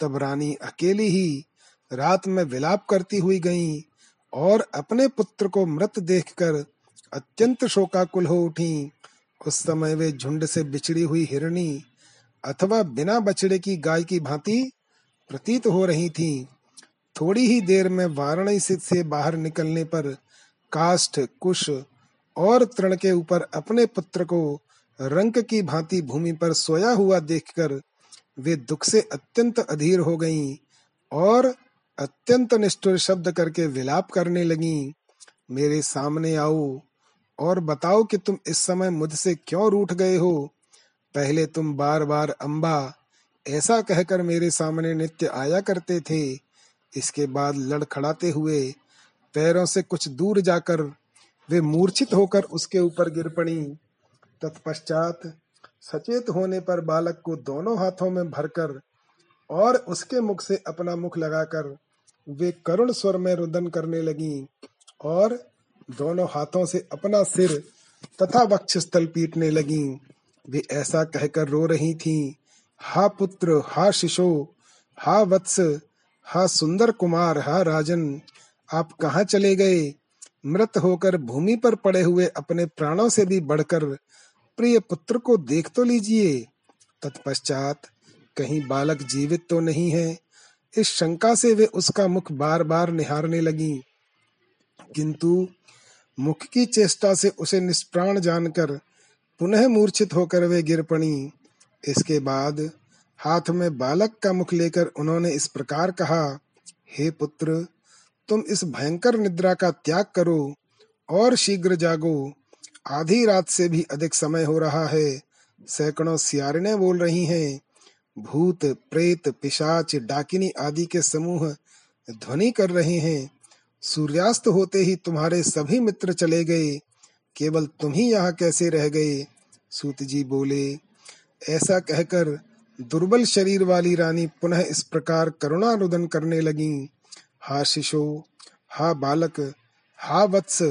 तब रानी अकेली ही रात में विलाप करती हुई गईं और अपने पुत्र को मृत देखकर अत्यंत शोकाकुल हो उठी। उस समय वे झुंड से बिछड़ी हुई हिरणी अथवा बिना बछड़े की गाय की भांति प्रतीत हो रही थी। थोड़ी ही देर में वाराणसी से बाहर निकलने पर काष्ठ, कुश और तृण के ऊपर अपने पुत्र को रंग की भांति भूमि पर सोया हुआ देखकर वे दुख से अत्यंत अधीर हो गईं और अत्यंत निष्ठुर शब्द करके विलाप करने लगीं, मेरे सामने आओ और बताओ कि तुम इस समय मुझसे क्यों रूठ गए हो? पहले तुम बार बार अम्बा ऐसा कहकर मेरे सामने नित्य आया करते थे। इसके बाद लड़खड़ाते हुए पैरों से कुछ दूर जाकर वे मूर्छित होकर उसके ऊपर गिर पड़ी। तत्पश्चात सचेत होने पर बालक को दोनों हाथों में भरकर और उसके मुख से अपना मुख लगाकर वे करुण स्वर में रुदन करने लगी और दोनों हाथों से अपना सिर तथा वक्षस्थल पीटने लगी। वे ऐसा कहकर रो रही थीं। हा पुत्र, हा शिशो, हा वत्स, हा सुंदर कुमार, हा राजन, आप कहाँ चले गए? मृत होकर भूमि पर पड़े हुए अपने प्राणों से भी बढ़कर प्रिय पुत्र को देख तो लीजिए। तत्पश्चात कहीं बालक जीवित तो नहीं है। इस शंका से वे उसका मुख बार बार निहारने लगी। किंतु मुख की चेष्टा से उसे निष्प्राण जानकर पुनः मूर्छित होकर वे गिर पड़ी। इसके बाद हाथ में बालक का मुख लेकर उन्होंने इस प्रकार कहा, हे पुत्र, तुम इस भयंकर निद्रा का त्याग करो और शीघ्र जागो। आधी रात से भी अधिक समय हो रहा है। सैकड़ों सियारने बोल रही हैं। भूत, प्रेत, पिशाच, डाकिनी आदि के समूह ध्वनि कर रहे हैं। सूर्यास्त होते ही तुम्हारे सभी मित्र चले गए। केवल तुम ही यहाँ कैसे रह गए? सूत जी बोले ऐसा कहकर दुर्बल शरीर वाली रानी पुनः इस प्रकार करुणा रुदन करने लगी। हा शिशो, हा बालक, हा वत्स,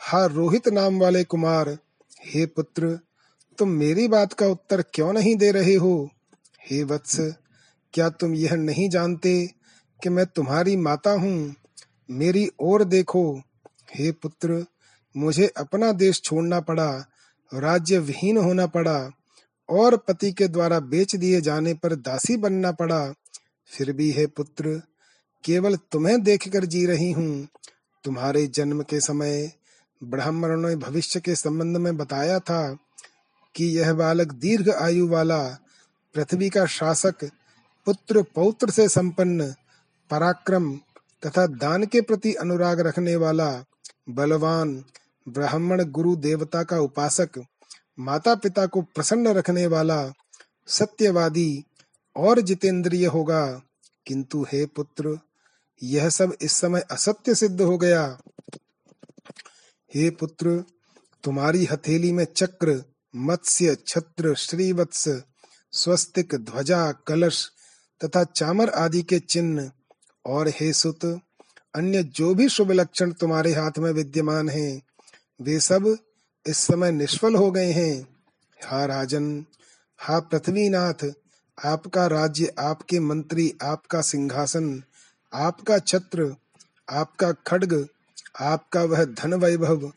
हा रोहित नाम वाले कुमार, हे पुत्र, तुम मेरी बात का उत्तर क्यों नहीं दे रहे हो? हे वत्स, क्या तुम यह नहीं जानते कि मैं तुम्हारी माता हूँ? मेरी ओर देखो। हे पुत्र, मुझे अपना देश छोड़ना पड़ा राज्य विहीन होना पड़ा। और पति के द्वारा बेच दिए जाने पर दासी बनना पड़ा। फिर भी, हे पुत्र, केवल तुम्हें देखकर जी रही हूँ। तुम्हारे जन्म के समय ब्राह्मणों ने भविष्य के संबंध में बताया था कि यह बालक दीर्घ आयु वाला, पृथ्वी का शासक, पुत्र पौत्र से संपन्न, पराक्रम तथा दान के प्रति अनुराग रखने वाला, बलवान ब्राह्मण गुरु देवता का उपासक माता पिता को प्रसन्न रखने वाला सत्यवादी और जितेंद्रिय होगा। किंतु हे पुत्र, यह सब इस समय असत्य सिद्ध हो गया। हे पुत्र, तुम्हारी हथेली में चक्र, मत्स्य, छत्र, श्रीवत्स, स्वस्तिक, ध्वजा, कलश तथा चामर आदि के चिन्ह और हे सुत, अन्य जो भी शुभ लक्षण तुम्हारे हाथ में विद्यमान हैं, वे सब इस समय निष्फल हो गए हैं। हा राजन, हा पृथ्वीनाथ, आपका राज्य आपके मंत्री, आपका सिंहासन, आपका छत्र, आपका खड्ग, आपका वह धन वैभव,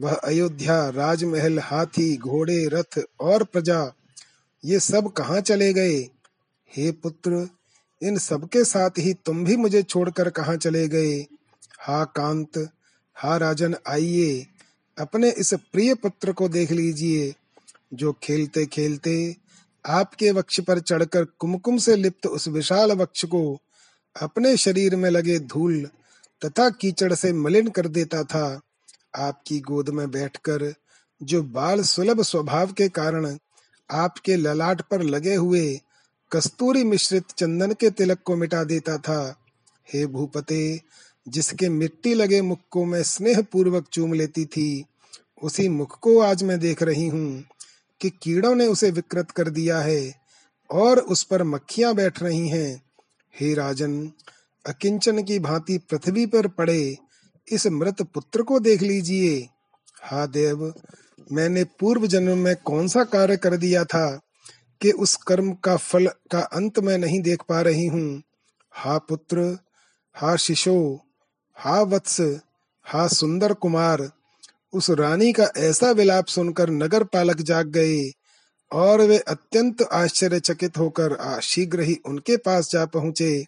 वह अयोध्या, राजमहल, हाथी, घोड़े, रथ और प्रजा, ये सब कहाँ चले गए? हे पुत्र, इन सबके साथ ही तुम भी मुझे छोड़कर कहाँ चले गए? हा कांत, हा राजन आइए। अपने इस प्रिय पुत्र को देख लीजिए, जो खेलते खेलते आपके वक्ष पर चढ़कर कुमकुम से लिप्त उस विशाल वक्ष को अपने शरीर में लगे धूल तथा कीचड़ से मलिन कर देता था। आपकी गोद में बैठकर जो बाल सुलभ स्वभाव के कारण आपके ललाट पर लगे हुए कस्तूरी मिश्रित चंदन के तिलक को मिटा देता था, हे भूपते जिसके मिट्टी लगे मुख को मैं स्नेह पूर्वक चूम लेती थी, उसी मुख को आज मैं देख रही हूँ कि कीड़ों ने उसे विकृत कर दिया है और उस पर मक्खियाँ बैठ रही हैं। हे राजन, अकिंचन की भांति पृथ्वी पर पड़े इस मृत पुत्र को देख लीजिए। हा देव, मैंने पूर्व जन्म में कौन सा कार्य कर दिया था कि उस कर्म का फल का अंत मैं नहीं देख पा रही हूँ? हा पुत्र, हा शिशो हा वत्स, हा सुंदर कुमार, उस रानी का ऐसा विलाप सुनकर नगर पालक जाग गए और वे अत्यंत आश्चर्यचकित होकर शीघ्र ही उनके पास जा पहुँचे।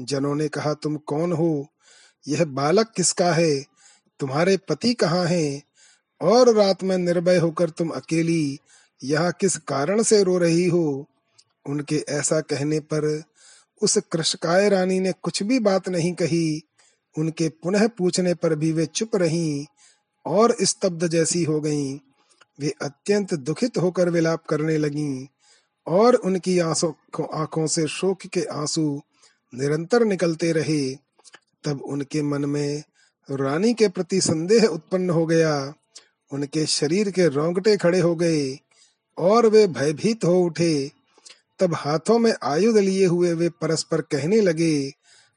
जनों ने कहा, तुम कौन हो? यह बालक किसका है? तुम्हारे पति कहाँ हैं? और रात में निर्भय होकर तुम अकेली यहाँ किस कारण से रो रही हो? उनके ऐसा कहने पर उस कृषकाय रानी ने कुछ भी बात नहीं कही। उनके पुनः पूछने पर भी वे चुप रहीं और स्तब्ध जैसी हो गईं। वे अत्यंत दुखित होकर विलाप करने लगीं और उनकी आंसों आँखों से शोक के आँसू निरंतर निकलते रहे। तब उनके मन में रानी के प्रति संदेह उत्पन्न हो गया। उनके शरीर के रोंगटे खड़े हो गए और वे भयभीत हो उठे। तब हाथों में आयुध लिए हुए वे परस्पर कहने लगे,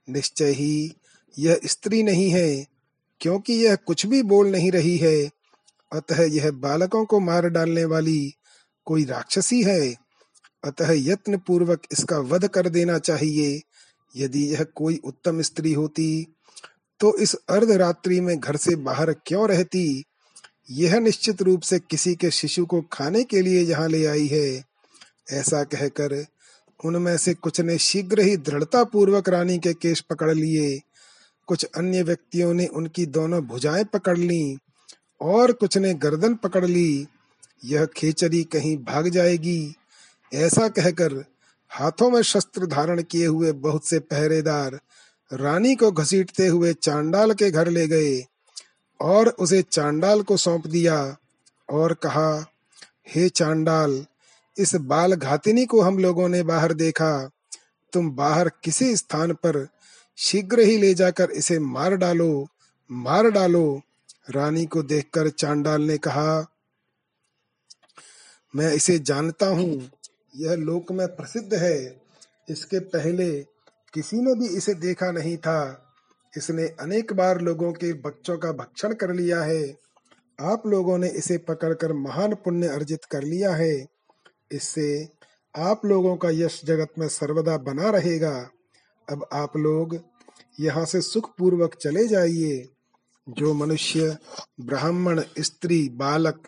निश्चय ही यह स्त्री नहीं है, क्योंकि यह कुछ भी बोल नहीं रही है। अतः यह बालकों को मार डालने वाली कोई राक्षसी है। अतः यत्न पूर्वक इसका वध कर देना चाहिए। यदि यह कोई उत्तम स्त्री होती तो इस अर्धरात्रि में घर से बाहर क्यों रहती? यह निश्चित रूप से किसी के शिशु को खाने के लिए यहाँ ले आई है। ऐसा कहकर उनमें से कुछ ने शीघ्र ही दृढ़ता पूर्वक रानी के केश पकड़ लिए। कुछ अन्य व्यक्तियों ने उनकी दोनों भुजाएँ पकड़ ली और कुछ ने गर्दन पकड़ ली। यह खेचरी कहीं भाग जाएगी। ऐसा कहकर हाथों में शस्त्र धारण किए हुए बहुत से पहरेदार रानी को घसीटते हुए चांडाल के घर ले गए और उसे चांडाल को सौंप दिया और कहा, हे चांडाल, इस बाल घातिनी को हम लोगों ने बाहर देखा। तुम बाहर किसी स्थान पर शीघ्र ही ले जाकर इसे मार डालो मार डालो। रानी को देखकर चांडाल ने कहा, मैं इसे जानता हूँ, यह लोक में प्रसिद्ध है। इसके पहले किसी ने भी इसे देखा नहीं था। इसने अनेक बार लोगों के बच्चों का भक्षण कर लिया है। आप लोगों ने इसे पकड़कर महान पुण्य अर्जित कर लिया है। इससे आप लोगों का यश जगत में सर्वदा बना रहेगा। अब आप लोग यहाँ से सुख पूर्वक चले जाइए। जो मनुष्य, ब्राह्मण, स्त्री, बालक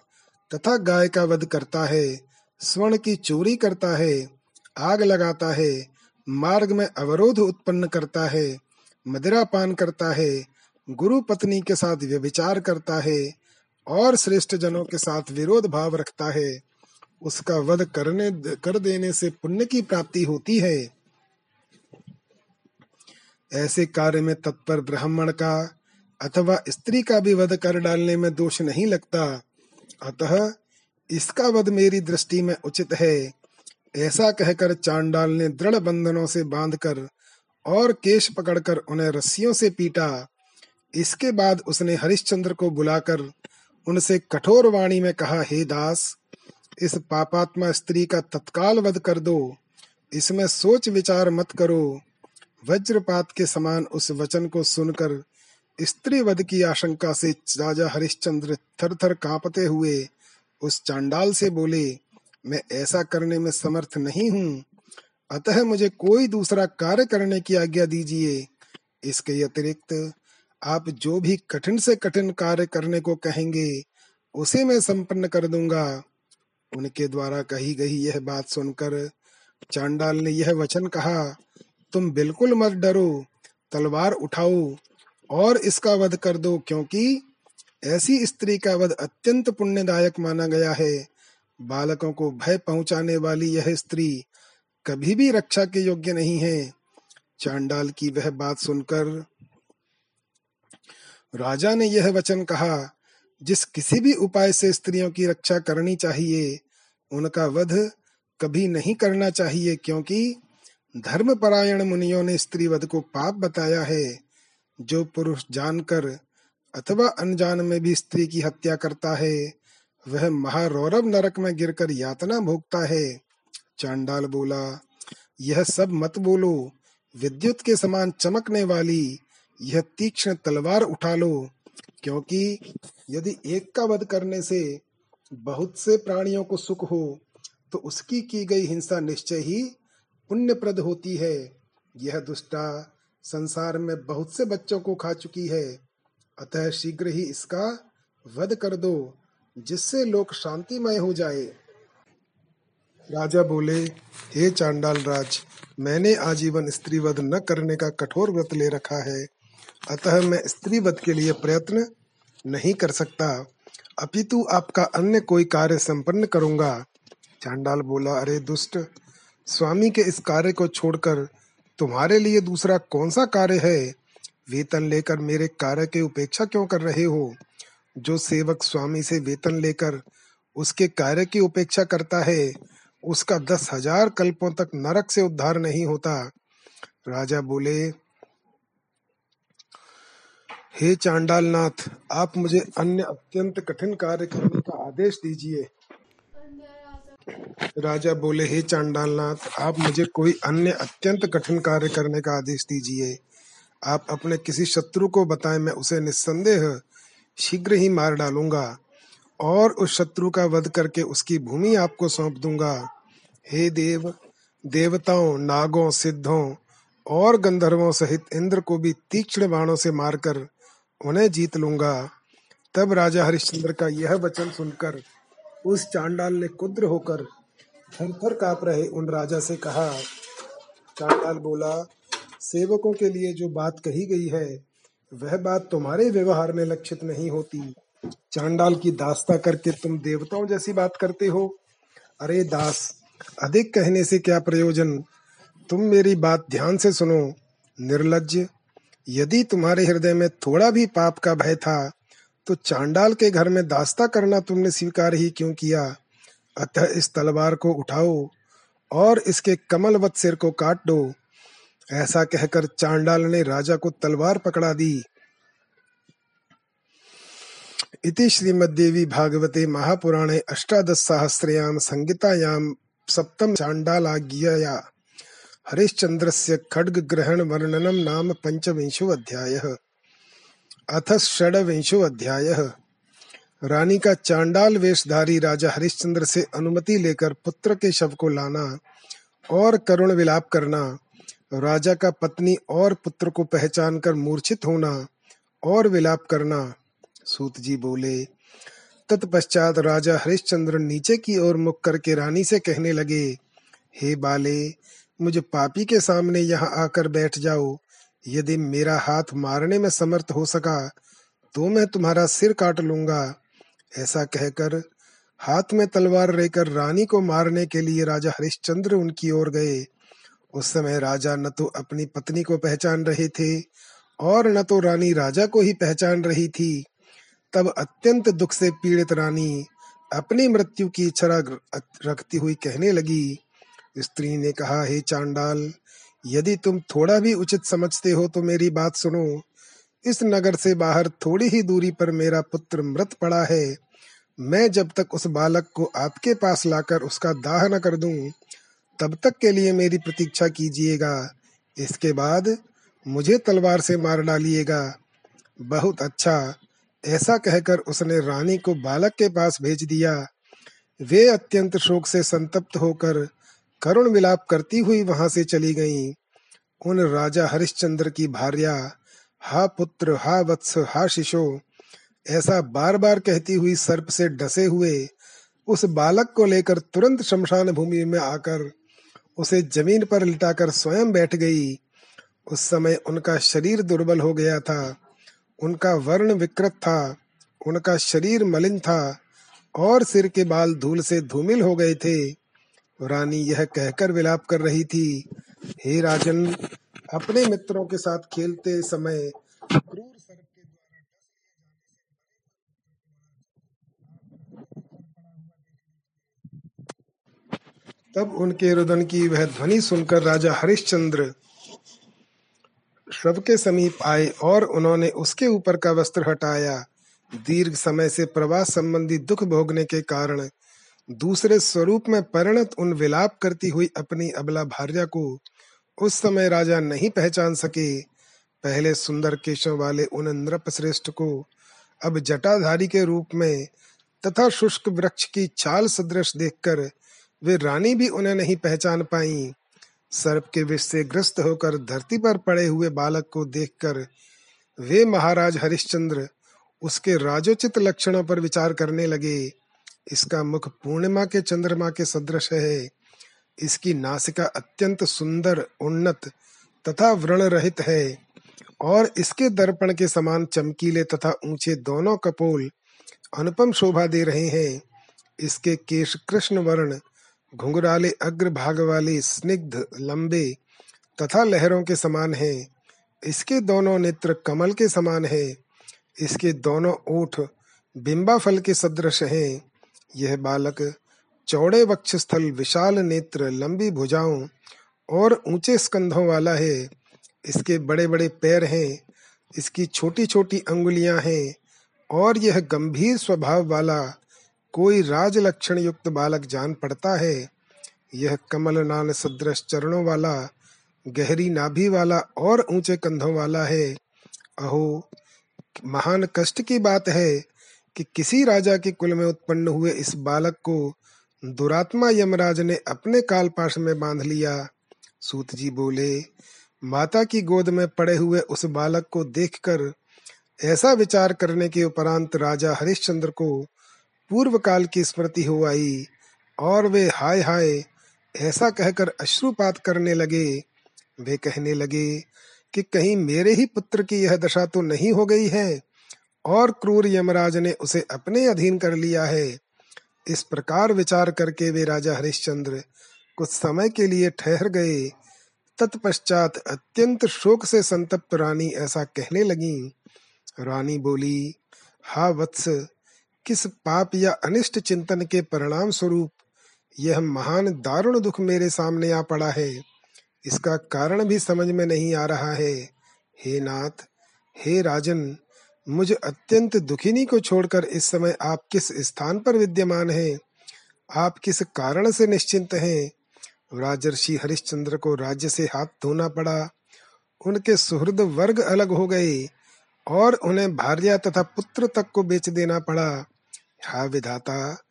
तथा गाय का वध करता है, स्वर्ण की चोरी करता है, आग लगाता है, मार्ग में अवरोध उत्पन्न करता है, मदिरा पान करता है, गुरु पत्नी के साथ व्यभिचार करता है, और श्रेष्ठ जनों के साथ विरोध भाव रखता है, उसका वध करने, कर देने से पुण्य की प्राप्ति होती है। ऐसे कार्य में तत्पर ब्राह्मण का अथवा स्त्री का भी वध कर डालने में दोष नहीं लगता। अतः इसका वध मेरी दृष्टि में उचित है। ऐसा कहकर चांडाल ने दृढ़ बंधनों से बांधकर और केश पकड़कर उन्हें रस्सियों से पीटा। इसके बाद उसने हरिश्चंद्र को बुलाकर उनसे कठोर वाणी में कहा, हे दास, इस पापात्मा स्त्री का तत्काल वध कर दो। इसमें सोच विचार मत करो। वज्रपात के समान उस वचन को सुनकर स्त्री वध की आशंका से राजा हरिश्चंद्र थर थर कांपते हुए उस चांडाल से बोले, मैं ऐसा करने में समर्थ नहीं हूँ। अतः मुझे कोई दूसरा कार्य करने की आज्ञा दीजिए। इसके अतिरिक्त आप जो भी कठिन से कठिन कार्य करने को कहेंगे, उसे मैं संपन्न कर दूँगा। उनके द्वारा कही गई यह बात सुनकर चांडाल ने यह वचन कहा तुम बिल्कुल मत डरो, तलवार उठाओ और इसका वध कर दो, क्योंकि ऐसी स्त्री का वध अत्यंत पुण्यदायक माना गया है। बालकों को भय पहुँचाने वाली यह स्त्री कभी भी रक्षा के योग्य नहीं है। चांडाल की वह बात सुनकर राजा ने यह वचन कहा, जिस किसी भी उपाय से स्त्रियों की रक्षा करनी चाहिए, उनका वध कभी नहीं करना चाहिए, क्योंकि धर्मपरायण मुनियों ने स्त्री वध को पाप बताया है। जो पुरुष जानकर अथवा अनजान में भी स्त्री की हत्या करता है, वह महारौरव नरक में गिरकर यातना भोगता है। चांडाल बोला, यह सब मत बोलो, विद्युत के समान चमकने वाली, यह तीक्ष्ण तलवार उठा लो, क्योंकि यदि एक का वध करने से बहुत से प्राणियों को सुख हो तो उसकी की गई हिंसा निश्चय ही पुण्यप्रद होती है। यह दुष्टा संसार में बहुत से बच्चों को खा चुकी है। अतः शीघ्र ही इसका वध कर दो, जिससे लोक शांतिमय हो जाए। राजा बोले, हे चांडाल राज, मैंने आजीवन स्त्री वध न करने का कठोर व्रत ले रखा है। अतः मैं स्त्री वध के लिए प्रयत्न नहीं कर सकता। अपितु आपका अन्य कोई कार्य संपन्न करूँगा। चांडाल बोला, अरे दुष्ट स्वामी के इस कार्य को छोड़कर तुम्हारे लिए दूसरा कौन सा कार्य है? वेतन लेकर मेरे कार्य की उपेक्षा क्यों कर रहे हो? जो सेवक स्वामी से वेतन लेकर उसके कार्य की उपेक्षा करता है, उसका दस हज़ार कल्पों तक नरक से उद्धार नहीं होता। राजा बोले, हे चांडाल नाथ आप मुझे अन्य अत्यंत कठिन कार्य करने का आदेश दीजिए। राजा बोले, हे चांडालनाथ, आप मुझे कोई अन्य अत्यंत कठिन कार्य करने का आदेश दीजिए। आप अपने किसी शत्रु को बताएँ, मैं उसे निस्संदेह शीघ्र ही मार डालूँगा और उस शत्रु का वध करके उसकी भूमि आपको सौंप दूँगा। हे देव, देवताओं, नागों, सिद्धों और गंधर्वों सहित इंद्र को भी तीक्ष्ण बाणों से मारकर उन्हें जीत लूँगा। तब राजा हरिश्चंद्र का यह वचन सुनकर उस चांडाल ने कुद्र होकर थर थर काप रहे उन राजा से कहा, चांडाल बोला, सेवकों के लिए जो बात कही गई है, वह बात तुम्हारे व्यवहार में लक्षित नहीं होती। चांडाल की दास्ता करके तुम देवताओं जैसी बात करते हो। अरे दास, अधिक कहने से क्या प्रयोजन? तुम मेरी बात ध्यान से सुनो। निर्लज यदि तुम्हारे हृदय में थोड़ा भी पाप का भय था तो चांडाल के घर में दास्ता करना तुमने स्वीकार ही क्यों किया? अतः इस तलवार को उठाओ और इसके कमलवत सिर को काट दो। ऐसा कहकर चांडाल ने राजा को तलवार पकड़ा दी। इति श्रीमद्देवी भागवते महापुराणे अष्टादश सहस्रयाम संगीतायाम सप्तम खड्ग ग्रहण वर्णनम नाम पंचविंशो अध्यायः अथ षडविंशो अध्यायः। रानी का चांडाल वेशधारी राजा हरिश्चंद्र से अनुमति लेकर पुत्र के शव को लाना और करुण विलाप करना, राजा का पत्नी और पुत्र को पहचान कर मूर्छित होना और विलाप करना। सूत जी बोले, तत्पश्चात राजा हरिश्चंद्र नीचे की ओर मुख करके रानी से कहने लगे, हे बाले, मुझ पापी के सामने यहाँ आकर बैठ जाओ। यदि मेरा हाथ मारने में समर्थ हो सका तो मैं तुम्हारा सिर काट लूँगा। ऐसा कहकर हाथ में तलवार लेकर रानी को मारने के लिए राजा हरिश्चंद्र उनकी ओर गए। उस समय राजा न तो अपनी पत्नी को पहचान रहे थे, और न तो रानी राजा को ही पहचान रही थी। तब अत्यंत दुख से पीड़ित रानी अपनी मृत्यु की इच्छा रखती हुई कहने लगी। स्त्री ने कहा, हे चांडाल यदि तुम थोड़ा भी उचित समझते हो तो मेरी बात सुनो। इस नगर से बाहर थोड़ी ही दूरी पर मेरा पुत्र मृत पड़ा है। मैं जब तक उस बालक को आपके पास लाकर उसका दाह न कर दूँ, तब तक के लिए मेरी प्रतीक्षा कीजिएगा। इसके बाद मुझे तलवार से मार डालिएगा। बहुत अच्छा ऐसा कहकर उसने रानी को बालक के पास भेज दिया। वे अत्यंत शोक से संतप्त होकर करुण विलाप करती हुई वहाँ से चली गईं। उन राजा हरिश्चंद्र की भार्या, हा पुत्र, हा वत्स, हा शिशो, ऐसा बार बार कहती हुई सर्प से डसे हुए, उस बालक को लेकर तुरंत शमशान भूमि में आकर उसे ज़मीन पर लिटाकर स्वयं बैठ गई। उस समय उनका शरीर दुर्बल हो गया था। उनका वर्ण विकृत था। उनका शरीर मलिन था और सिर के बाल धूल से धूमिल हो गए थे। रानी यह कहकर विलाप कर रही थी, हे राजन, अपने मित्रों के साथ खेलते समय क्रूर तब उनके रुदन की वह ध्वनि सुनकर राजा हरिश्चंद्र शव के समीप आए और उन्होंने उसके ऊपर का वस्त्र हटाया। दीर्घ समय से प्रवास संबंधी दुख भोगने के कारण दूसरे स्वरूप में परिणत उन विलाप करती हुई अपनी अबला भार्या को उस समय राजा नहीं पहचान सके। पहले सुंदर केशों वाले उन नृप श्रेष्ठ को अब जटाधारी के रूप में तथा शुष्क वृक्ष की चाल सदृश देखकर वे रानी भी उन्हें नहीं पहचान पाई। सर्प के विष से ग्रस्त होकर धरती पर पड़े हुए बालक को देखकर वे महाराज हरिश्चंद्र उसके राजोचित लक्षणों पर विचार करने लगे। इसका मुख पूर्णिमा के चंद्रमा के सदृश है। इसकी नासिका अत्यंत सुंदर, उन्नत तथा व्रण रहित है और इसके दर्पण के समान चमकीले तथा ऊँचे दोनों कपोल अनुपम शोभा दे रहे हैं। इसके केश कृष्ण वर्ण, घुंघराले अग्र भाग वाले स्निग्ध, लंबे तथा लहरों के समान है। इसके दोनों नेत्र कमल के समान है। इसके दोनों ओठ बिंबा फल के सदृश हैं। यह बालक चौड़े वक्षस्थल विशाल नेत्र लंबी भुजाओं और ऊँचे स्कंधों वाला है। इसके बड़े बड़े पैर हैं, इसकी छोटी छोटी अंगुलियाँ हैं और यह गंभीर स्वभाव वाला कोई राज लक्षण युक्त बालक जान पड़ता है। यह कमल नान सदृश चरणों वाला, गहरी नाभि वाला और ऊँचे कंधों वाला है। अहो, महान कष्ट की बात है। कि किसी राजा के कुल में उत्पन्न हुए इस बालक को दुरात्मा यमराज ने अपने कालपाश में बाँध लिया। सूत जी बोले, माता की गोद में पड़े हुए उस बालक को देखकर ऐसा विचार करने के उपरांत राजा हरिश्चंद्र को पूर्व काल की स्मृति हो आई और वे हाय हाय ऐसा कहकर अश्रुपात करने लगे। वे कहने लगे कि कहीं मेरे ही पुत्र की यह दशा तो नहीं हो गई है। और क्रूर यमराज ने उसे अपने अधीन कर लिया है। इस प्रकार विचार करके वे राजा हरिश्चंद्र कुछ समय के लिए ठहर गए। तत्पश्चात अत्यंत शोक से संतप्त रानी ऐसा कहने लगी। रानी बोली, हा वत्स, किस पाप या अनिष्ट चिंतन के परिणाम स्वरूप यह महान दारुण दुख मेरे सामने आ पड़ा है। इसका कारण भी समझ में नहीं आ रहा है। हे नाथ, हे राजन मुझ अत्यंत दुखिनी को छोड़कर इस समय आप किस स्थान पर विद्यमान हैं? आप किस कारण से निश्चिंत हैं? राजर्षि हरिश्चंद्र को राज्य से हाथ धोना पड़ा। उनके सुहृद वर्ग अलग हो गए और उन्हें भार्या तथा पुत्र तक को बेच देना पड़ा। हा विधाता,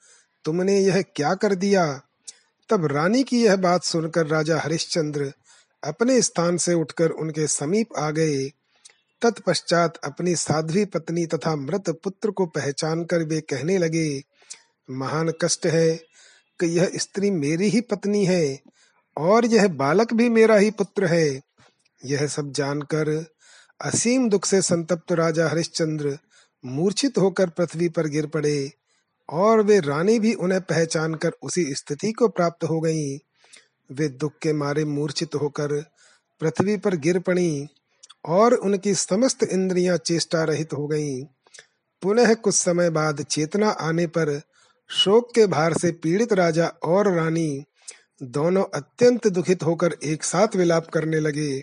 तुमने यह क्या कर दिया? तब रानी की यह बात सुनकर राजा हरिश्चंद्र अपने स्थान से उठकर उनके समीप आ गए। तत्पश्चात अपनी साध्वी पत्नी तथा मृत पुत्र को पहचान कर वे कहने लगे, महान कष्ट है कि यह स्त्री मेरी ही पत्नी है और यह बालक भी मेरा ही पुत्र है यह सब जानकर असीम दुख से संतप्त राजा हरिश्चंद्र मूर्छित होकर पृथ्वी पर गिर पड़े और वे रानी भी उन्हें पहचान कर उसी स्थिति को प्राप्त हो गईं। वे दुख के मारे मूर्छित होकर पृथ्वी पर गिर पड़ी और उनकी समस्त इंद्रियाँ चेष्टा रहित हो गईं। पुनः कुछ समय बाद चेतना आने पर शोक के भार से पीड़ित राजा और रानी दोनों अत्यंत दुखित होकर एक साथ विलाप करने लगे।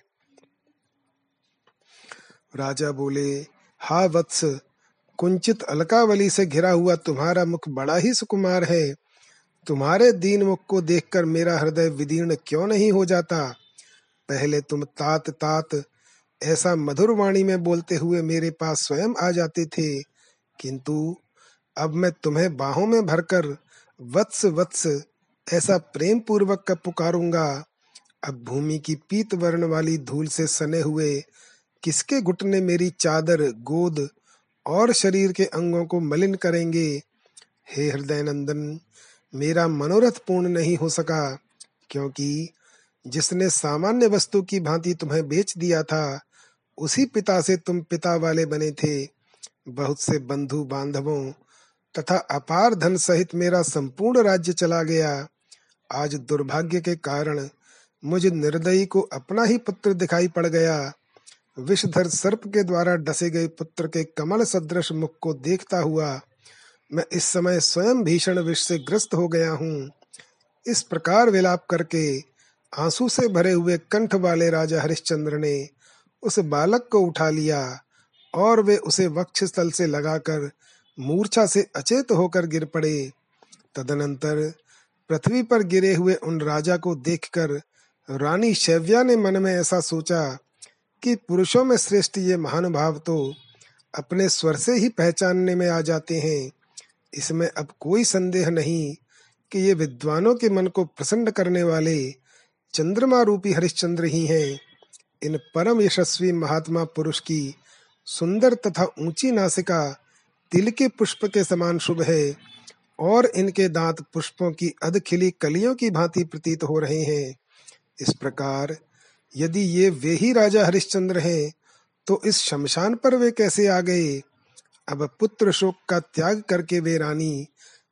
राजा बोले, हा वत्स, कुंचित अलकावली से घिरा हुआ तुम्हारा मुख बड़ा ही सुकुमार है। तुम्हारे दीन मुख को देखकर मेरा हृदय विदीर्ण क्यों नहीं हो जाता? पहले तुम तात तात ऐसा मधुर वाणी में बोलते हुए मेरे पास स्वयं आ जाते थे। किंतु अब मैं तुम्हें बाहों में भरकर वत्स वत्स ऐसा प्रेम पूर्वक कब पुकारूँगा? अब भूमि की पीत वर्ण वाली धूल से सने हुए किसके घुटने मेरी चादर, गोद और शरीर के अंगों को मलिन करेंगे? हे हृदय नंदन मेरा मनोरथ पूर्ण नहीं हो सका, क्योंकि जिसने सामान्य वस्तु की भांति तुम्हें बेच दिया था उसी पिता से तुम पिता वाले बने थे, बहुत से बंधु बांधवों तथा अपार धन सहित मेरा संपूर्ण राज्य चला गया। आज दुर्भाग्य के कारण मुझ निर्दयी को अपना ही पुत्र दिखाई पड़ गया। विषधर सर्प के द्वारा डसे गए पुत्र के कमल सदृश मुख को देखता हुआ मैं इस समय स्वयं भीषण विष से ग्रस्त हो गया हूँ। इस प्रकार विलाप करके आँसू से भरे हुए कंठ वाले राजा हरिश्चंद्र ने उस बालक को उठा लिया और वे उसे वक्ष स्थल से लगाकर मूर्छा से अचेत होकर गिर पड़े। तदनंतर पृथ्वी पर गिरे हुए उन राजा को देखकर रानी शैव्या ने मन में ऐसा सोचा कि पुरुषों में श्रेष्ठ ये महानुभाव तो अपने स्वर से ही पहचानने में आ जाते हैं। इसमें अब कोई संदेह नहीं कि ये विद्वानों के मन को प्रसन्न करने वाले चंद्रमा रूपी हरिश्चंद्र ही हैं। इन परम यशस्वी महात्मा पुरुष की सुंदर तथा ऊँची नासिका तिल के पुष्प के समान शुभ है और इनके दांत पुष्पों की अधखिली कलियों की भांति प्रतीत हो रहे हैं। इस प्रकार यदि ये वे ही राजा हरिश्चंद्र हैं तो इस शमशान पर वे कैसे आ गए? अब पुत्र शोक का त्याग करके वे रानी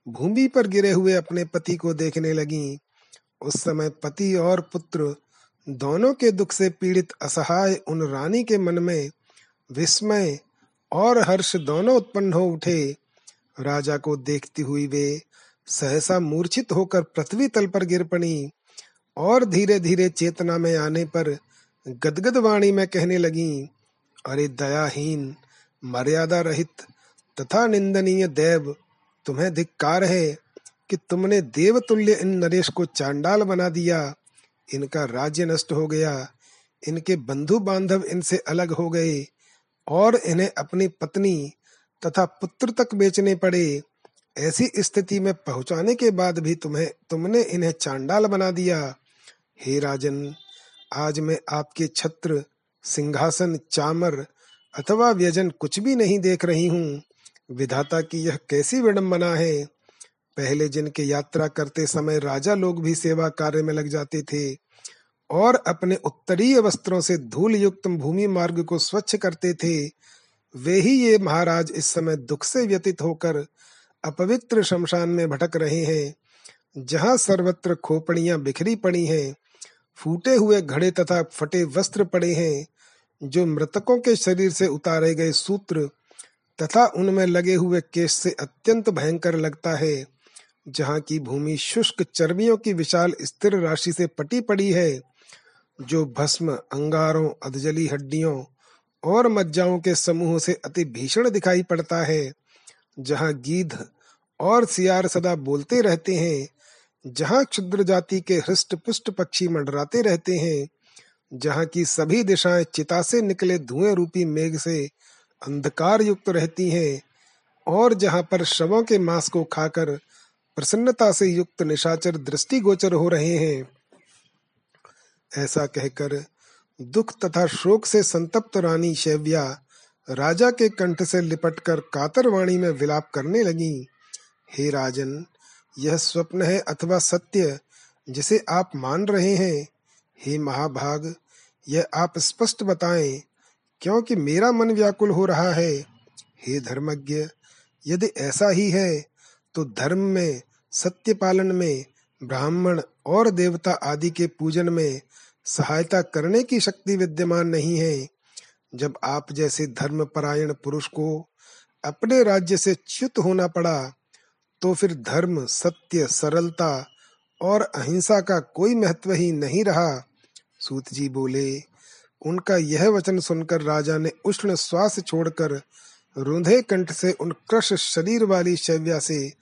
भूमि पर गिरे हुए अपने पति को देखने लगी। उस समय पति और पुत्र दोनों के दुख से पीड़ित असहाय उन रानी के मन में विस्मय और हर्ष दोनों उत्पन्न हो उठे। राजा को देखती हुई वे सहसा मूर्छित होकर पृथ्वी तल पर गिर पड़ी और धीरे धीरे चेतना में आने पर गदगद वाणी में कहने लगी, अरे दयाहीन, मर्यादा रहित, तथा निंदनीय देव, तुम्हें धिक्कार है कि तुमने देवतुल्य इन नरेश को चांडाल बना दिया। इनका राज्य नष्ट हो गया। इनके बंधु बांधव इनसे अलग हो गए और इन्हें अपनी पत्नी तथा पुत्र तक बेचने पड़े। ऐसी स्थिति में पहुँचाने के बाद भी तुम्हें, तुमने इन्हें चांडाल बना दिया। हे राजन, आज मैं आपके छत्र, सिंहासन, चामर अथवा व्यजन कुछ भी नहीं देख रही हूँ। विधाता की यह कैसी विडम्बना है? पहले जिनके यात्रा करते समय राजा लोग भी सेवा कार्य में लग जाते थे और अपने उत्तरीय वस्त्रों से धूल युक्त भूमि मार्ग को स्वच्छ करते थे, वे ही ये महाराज इस समय दुख से व्यतीत होकर अपवित्र शमशान में भटक रहे हैं, जहाँ सर्वत्र खोपड़ियाँ बिखरी पड़ी हैं, फूटे हुए घड़े तथा फटे वस्त्र पड़े हैं, जो मृतकों के शरीर से उतारे गए सूत्र तथा उनमें लगे हुए केश से अत्यंत भयंकर लगता है। जहाँ की भूमि शुष्क चर्बियों की विशाल स्थिर राशि से पटी पड़ी है, जो भस्म, अंगारों, अधजली हड्डियों और मज्जाओं के समूह से अति भीषण दिखाई पड़ता है, जहाँ गीध और सियार सदा बोलते रहते हैं, जहाँ क्षुद्र जाति के हृष्ट पुष्ट पक्षी मंडराते रहते हैं, जहाँ की सभी दिशाएँ चिता से निकले धुएँ रूपी मेघ से अंधकार युक्त रहती हैं, और जहाँ पर शवों के मांस को खाकर प्रसन्नता से युक्त निशाचर दृष्टि गोचर हो रहे हैं। ऐसा कहकर दुख तथा शोक से संतप्त रानी शैव्या राजा के कंठ से लिपटकर कातर वाणी में विलाप करने लगी। हे राजन, यह स्वप्न है अथवा सत्य जिसे आप मान रहे हैं? हे महाभाग, यह आप स्पष्ट बताएँ, क्योंकि मेरा मन व्याकुल हो रहा है। हे धर्मज्ञ, यदि ऐसा ही है तो धर्म में सत्य पालन में, ब्राह्मण और देवता आदि के पूजन में सहायता करने की शक्ति विद्यमान नहीं है। जब आप जैसे धर्म परायण पुरुष को अपने राज्य से च्युत होना पड़ा तो फिर धर्म, सत्य, सरलता और अहिंसा का कोई महत्व ही नहीं रहा। सूत जी बोले, उनका यह वचन सुनकर राजा ने उष्ण श्वास छोड़कर, रुंधे कंठ से उन क्रश शरीर वाली शैव्या से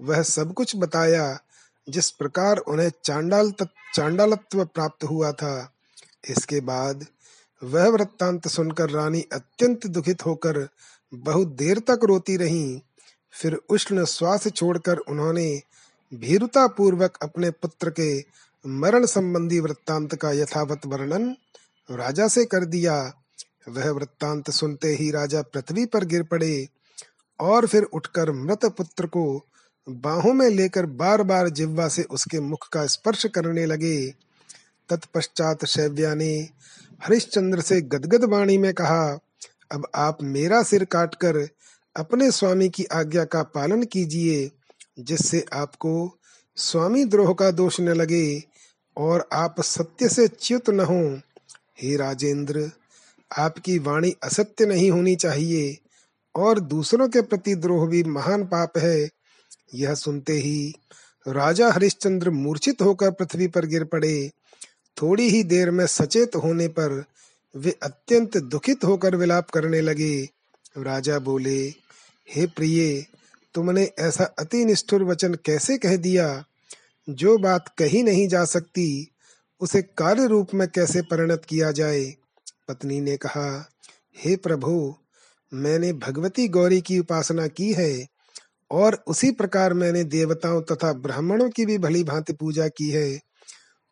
वह सब कुछ बताया, जिस प्रकार उन्हें चांडाल चांडालत्व प्राप्त हुआ था। इसके बाद वह वृत्तांत सुनकर रानी अत्यंत दुखित होकर बहुत देर तक रोती रहीं। फिर उष्ण श्वास छोड़कर उन्होंने भीरुता पूर्वक अपने पुत्र के मरण संबंधी वृत्तांत का यथावत वर्णन राजा से कर दिया। वह वृत्तांत सुनते ही राजा पृथ्वी पर गिर पड़े और फिर उठकर मृत पुत्र को बाहों में लेकर बार बार जिह्वा से उसके मुख का स्पर्श करने लगे। तत्पश्चात शैव्या ने हरिश्चंद्र से गदगद वाणी में कहा, अब आप मेरा सिर काटकर अपने स्वामी की आज्ञा का पालन कीजिए, जिससे आपको स्वामी द्रोह का दोष न लगे और आप सत्य से च्युत न हो। हे राजेंद्र, आपकी वाणी असत्य नहीं होनी चाहिए और दूसरों के प्रति द्रोह भी महान पाप है। यह सुनते ही राजा हरिश्चंद्र मूर्छित होकर पृथ्वी पर गिर पड़े। थोड़ी ही देर में सचेत होने पर वे अत्यंत दुखित होकर विलाप करने लगे। राजा बोले, हे प्रिय, तुमने ऐसा अति निष्ठुर वचन कैसे कह दिया? जो बात कही नहीं जा सकती, उसे कार्य रूप में कैसे परिणत किया जाए? पत्नी ने कहा, हे प्रभु, मैंने भगवती गौरी की उपासना की है। और उसी प्रकार मैंने देवताओं तथा ब्राह्मणों की भी भली भांति पूजा की है।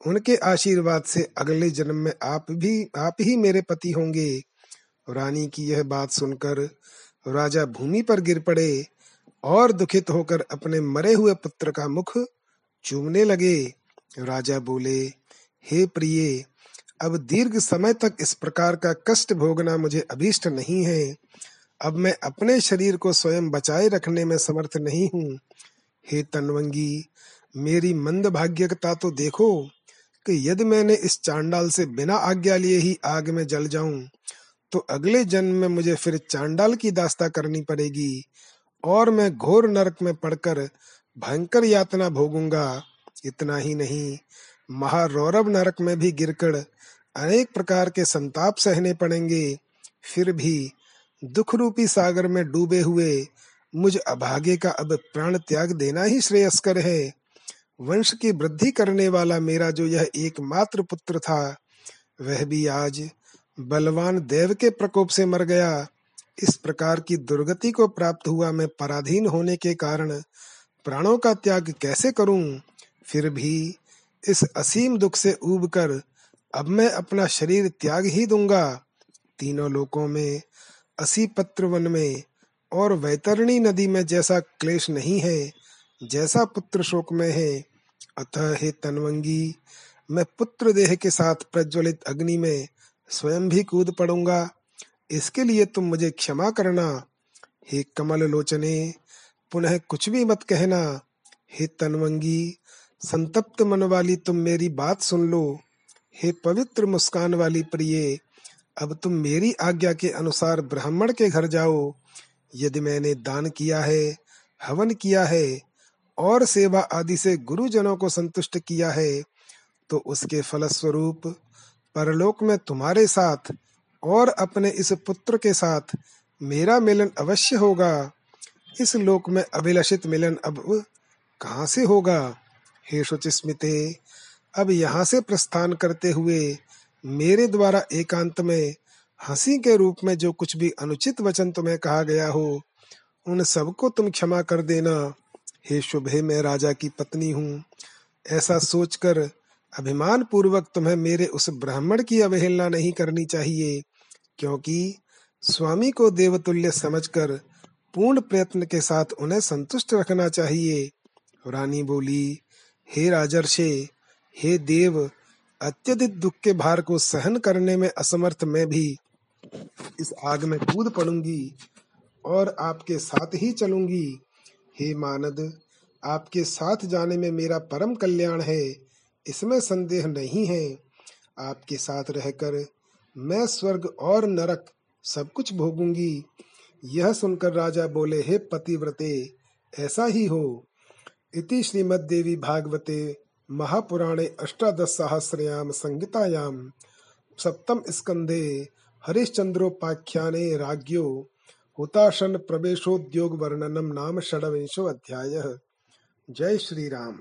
उनके आशीर्वाद से अगले जन्म में आप भी, आप ही मेरे पति होंगे। रानी की यह बात सुनकर राजा भूमि पर गिर पड़े और दुखित होकर अपने मरे हुए पुत्र का मुख चूमने लगे। राजा बोले, हे प्रिय, अब दीर्घ समय तक इस प्रकार का कष्ट भोगना मुझे अभीष्ट नहीं है। अब मैं अपने शरीर को स्वयं बचाए रखने में समर्थ नहीं हूँ। हे तनवंगी, मेरी मंद भाग्यता तो देखो कि यदि मैंने इस चांडाल से बिना आज्ञा लिए ही आग में जल जाऊँ तो अगले जन्म में मुझे फिर चांडाल की दास्ता करनी पड़ेगी और मैं घोर नरक में पड़कर भयंकर यातना भोगूँगा। इतना ही नहीं, महारौरव नरक में भी गिरकर अनेक प्रकार के संताप सहने पड़ेंगे, फिर भी दुख रूपी सागर में डूबे हुए, मुझ अभागे का अब प्राण त्याग देना ही श्रेयस्कर है। वंश की वृद्धि करने वाला मेरा जो यह एकमात्र पुत्र था, वह भी आज बलवान देव के प्रकोप से मर गया। इस प्रकार की दुर्गति को प्राप्त हुआ मैं पराधीन होने के कारण, प्राणों का त्याग कैसे करूँ? फिर भी इस असीम दुख से उब कर अब मैं अपना शरीर त्याग ही दूँगा। तीनों लोकों में असी पत्र वन में, और वैतरणी नदी में जैसा क्लेश नहीं है, जैसा पुत्र शोक में है। अतः हे तनवंगी, मैं पुत्र देह के साथ प्रज्वलित अग्नि में स्वयं भी कूद पड़ूँगा। इसके लिए तुम मुझे क्षमा करना। हे कमल लोचने, पुनः कुछ भी मत कहना। हे तनवंगी, संतप्त मन वाली तुम मेरी बात सुन लो। हे पवित्र मुस्कान वाली प्रिय अब तुम मेरी आज्ञा के अनुसार ब्राह्मण के घर जाओ। यदि मैंने दान किया है, हवन किया है, और सेवा आदि से गुरुजनों को संतुष्ट किया है तो उसके फलस्वरूप परलोक में तुम्हारे साथ और अपने इस पुत्र के साथ मेरा मिलन अवश्य होगा। इस लोक में अभिलषित मिलन अब कहाँ से होगा? हे शुचिस्मिते, अब यहाँ से प्रस्थान करते हुए मेरे द्वारा एकांत में, हँसी के रूप में जो कुछ भी अनुचित वचन तुम्हें कहा गया हो, उन सबको तुम क्षमा कर देना। हे शुभे, मैं राजा की पत्नी हूँ। ऐसा सोचकर अभिमान पूर्वक तुम्हें मेरे उस ब्राह्मण की अवहेलना नहीं करनी चाहिए, क्योंकि स्वामी को देवतुल्य समझकर पूर्ण प्रयत्न के साथ उन्हें संतुष्ट रखना चाहिए। रानी बोली, हे राजर्षे, हे देव अत्यधिक दुख के भार को सहन करने में असमर्थ मैं भी इस आग में कूद पड़ूँगी और आपके साथ ही चलूँगी। हे मानद, आपके साथ जाने में मेरा परम कल्याण है, इसमें संदेह नहीं है। आपके साथ रहकर मैं स्वर्ग और नरक सब कुछ भोगूँगी। यह सुनकर राजा बोले, हे पतिव्रते, ऐसा ही हो। इति श्रीमद्देवी भागवते महापुराणे अष्टादश सहस्रयाम संहितायाम सप्तम स्कंदे हरिश्चंद्रोपाख्याने राज्ञो हुताशन प्रवेशोद्योग वर्णनम नाम षडविंशो अध्याय जय श्री राम